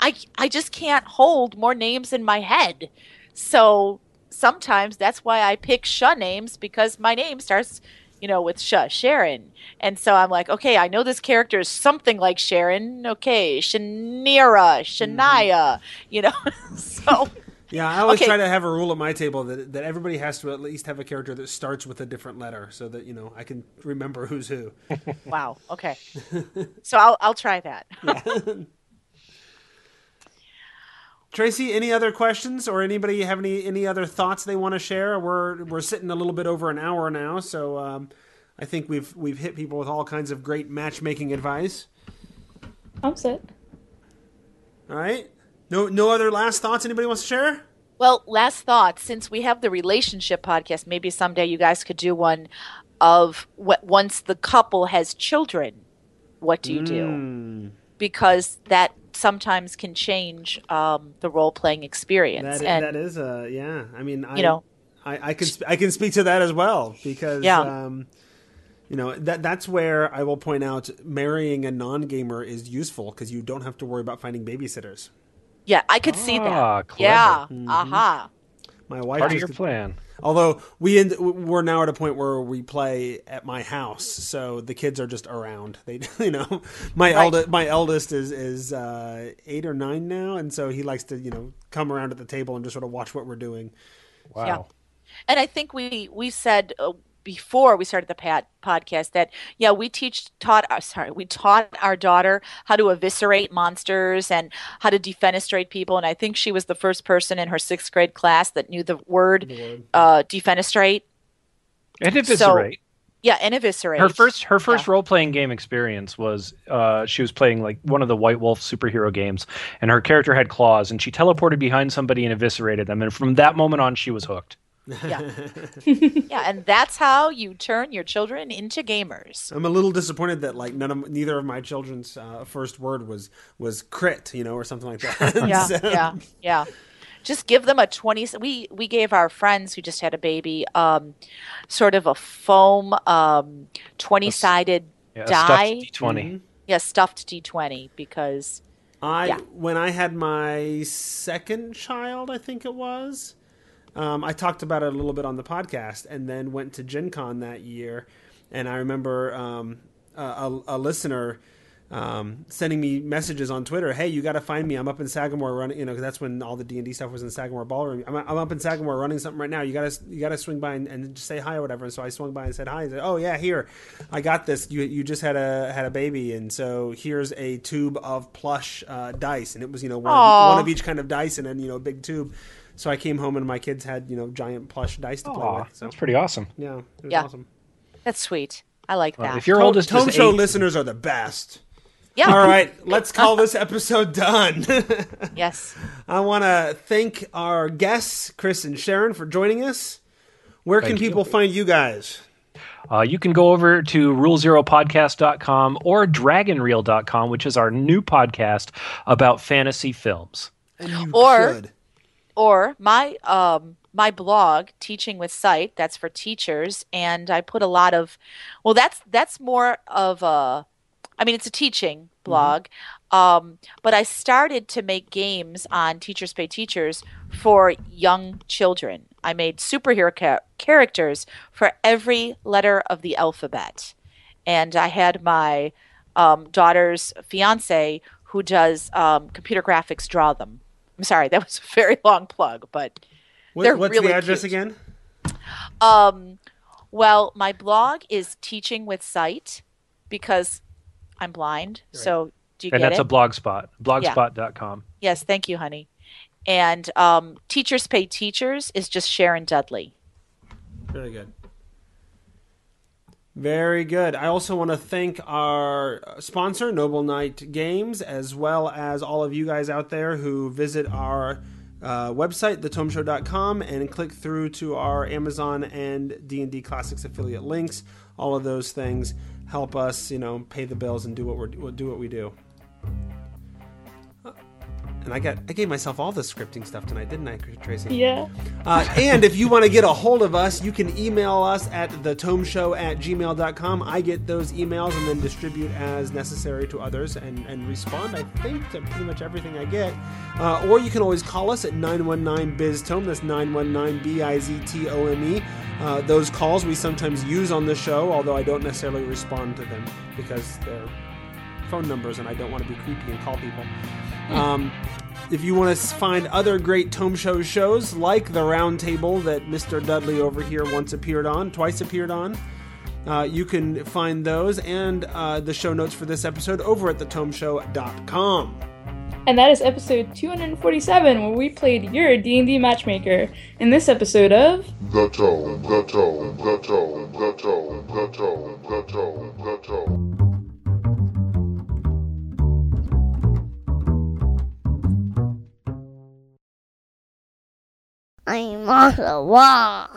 Speaker 6: I I just can't hold more names in my head. So sometimes that's why I pick Sha names because my name starts, you know, with Sha, Sharon. And so I'm like, okay, I know this character is something like Sharon. Okay, Shanira, Shania, mm-hmm. you know. [LAUGHS] so
Speaker 4: Yeah, I always
Speaker 6: Okay.
Speaker 4: try to have a rule at my table that that everybody has to at least have a character that starts with a different letter, so that you know I can remember who's who.
Speaker 6: wow, okay. [LAUGHS] so I'll I'll try that. [LAUGHS]
Speaker 4: Tracy, any other questions or anybody have any any other thoughts they want to share? We're we're sitting a little bit over an hour now, so um, I think we've we've hit people with all kinds of great matchmaking advice.
Speaker 2: I'm set.
Speaker 4: All right, no no other last thoughts anybody wants to share?
Speaker 6: Well, last thought, since we have the relationship podcast, maybe someday you guys could do one of what once the couple has children, what do you do?
Speaker 4: Mm,
Speaker 6: Because that sometimes can change um, the role playing experience.
Speaker 4: that,
Speaker 6: and
Speaker 4: that is a yeah. I mean, I,
Speaker 6: You know.
Speaker 4: I, I can sp- I can speak to that as well because
Speaker 6: Yeah.
Speaker 4: um, you know that that's where I will point out marrying a non gamer is useful because you don't have to worry about finding babysitters.
Speaker 6: yeah, I could see
Speaker 5: Ah,
Speaker 6: that.
Speaker 5: clever.
Speaker 6: Yeah.
Speaker 4: Mm-hmm.
Speaker 6: Aha.
Speaker 4: My wife
Speaker 5: Part of your plan.
Speaker 4: Although we end, we're now at a point where we play at my house, so the kids are just around. They, [LAUGHS] you know, my
Speaker 6: Right.
Speaker 4: eldest my eldest is is uh, eight or nine now, and so he likes to you know come around at the table and just sort of watch what we're doing.
Speaker 5: Wow.
Speaker 6: Yeah. And I think we we said uh, before we started the pat podcast that yeah we teach taught uh, sorry we taught our daughter how to eviscerate monsters and how to defenestrate people and I think she was the first person in her sixth grade class that knew the word uh, defenestrate
Speaker 5: And eviscerate.
Speaker 6: Yeah, and eviscerate.
Speaker 5: Her first her first
Speaker 6: Yeah.
Speaker 5: role playing game experience was uh, she was playing like one of the White Wolf superhero games, and her character had claws, and she teleported behind somebody and eviscerated them, and from that moment on, she was hooked.
Speaker 6: Yeah. [LAUGHS] yeah, and that's how you turn your children into gamers.
Speaker 4: I'm a little disappointed that like none of neither of my children's uh, first word was was crit, you know, or something like that. [LAUGHS]
Speaker 6: Yeah, [LAUGHS]
Speaker 4: So-
Speaker 6: yeah, yeah. Just give them a 20 we we gave our friends who just had a baby um sort of a foam um 20-sided
Speaker 5: Yeah, a
Speaker 6: die.
Speaker 5: stuffed D20.
Speaker 4: Mm-hmm.
Speaker 6: Yeah, stuffed D20 because
Speaker 4: I
Speaker 6: Yeah.
Speaker 4: when I had my second child, I think it was. Um, I talked about it a little bit on the podcast, and then went to Gen Con that year. And I remember um, a, a, listener um, sending me messages on Twitter. Hey, you got to find me. I'm up in Sagamore running. You know, 'cause that's when all the D and D stuff was in Sagamore Ballroom. I'm, I'm up in Sagamore running something right now. You got to you got to swing by and, and just say hi or whatever. And so I swung by and said hi. He said, Oh yeah, here, I got this. You you just had a had a baby, and so here's a tube of plush uh, dice, and it was you know one of, one of each kind of dice, and then you know a big tube. So I came home and my kids had you know giant plush dice to play with. So
Speaker 5: that's pretty awesome.
Speaker 4: yeah, it was
Speaker 6: Yeah.
Speaker 4: awesome.
Speaker 6: that's sweet. I like
Speaker 5: Well,
Speaker 6: that.
Speaker 5: if your
Speaker 4: Tome,
Speaker 5: oldest
Speaker 4: Tome
Speaker 5: is
Speaker 4: Show
Speaker 5: eight,
Speaker 4: listeners are the best.
Speaker 6: yeah.
Speaker 4: All right, let's call this episode done. [LAUGHS]
Speaker 6: Yes.
Speaker 4: I want to thank our guests, Chris and Sharon, for joining us. Where can
Speaker 5: Thank you.
Speaker 4: people find you guys?
Speaker 5: Uh, you can go over to rulezeropodcast.com or dragonreel.com, which is our new podcast about fantasy films.
Speaker 4: And you
Speaker 6: Or-
Speaker 4: should.
Speaker 6: Or my um my blog teaching with sight that's for teachers and i put a lot of well that's that's more of a i mean it's a teaching blog um but i started to make games on teachers pay teachers for young children. I made superhero cha- characters for every letter of the alphabet. And i had my um, daughter's fiance who does um, computer graphics draw them i'm sorry that was a very [LAUGHS] long plug but
Speaker 4: What-
Speaker 6: they're
Speaker 4: what's
Speaker 6: really
Speaker 4: the address
Speaker 6: cute.
Speaker 4: again?
Speaker 6: um, well, my blog is Teaching with Sight because I'm blind. So do you
Speaker 5: And
Speaker 6: get
Speaker 5: that's
Speaker 6: it?
Speaker 5: a blogspot, blogspot.com.
Speaker 6: yes, thank you, honey. And um, Teachers Pay Teachers is just Sharon Dudley.
Speaker 4: Very good. Very good. I also want to thank our sponsor, Noble Knight Games, as well as all of you guys out there who visit our uh, website, thetomeshow.com, and click through to our Amazon and D&D Classics affiliate links. All of those things help us, you know, pay the bills and do what we're do what we do. And I got I gave myself all the scripting stuff tonight, didn't I, Tracy?
Speaker 2: Yeah.
Speaker 4: Uh, and if you want to get a hold of us, you can email us at thetomeshow at gmail.com. I get those emails and then distribute as necessary to others and, and respond, I think, to pretty much everything I get. Uh, or you can always call us at 919-BIZ-TOME. That's 919-B-I-Z-T-O-M-E. Uh, those calls we sometimes use on the show, although I don't necessarily respond to them because they're phone numbers and I don't want to be creepy and call people. Um, if you want to find other great Tome Show shows like the Round Table that Mr. Dudley over here once appeared on, twice appeared on, uh, you can find those and uh, the show notes for this episode over at thetomeshow.com.
Speaker 2: And that is episode 247, where we played your D&D matchmaker. In this episode of
Speaker 1: The tone, the tone, the tone, the tone, the tone, the tone, the tone.
Speaker 9: I'm on the wall.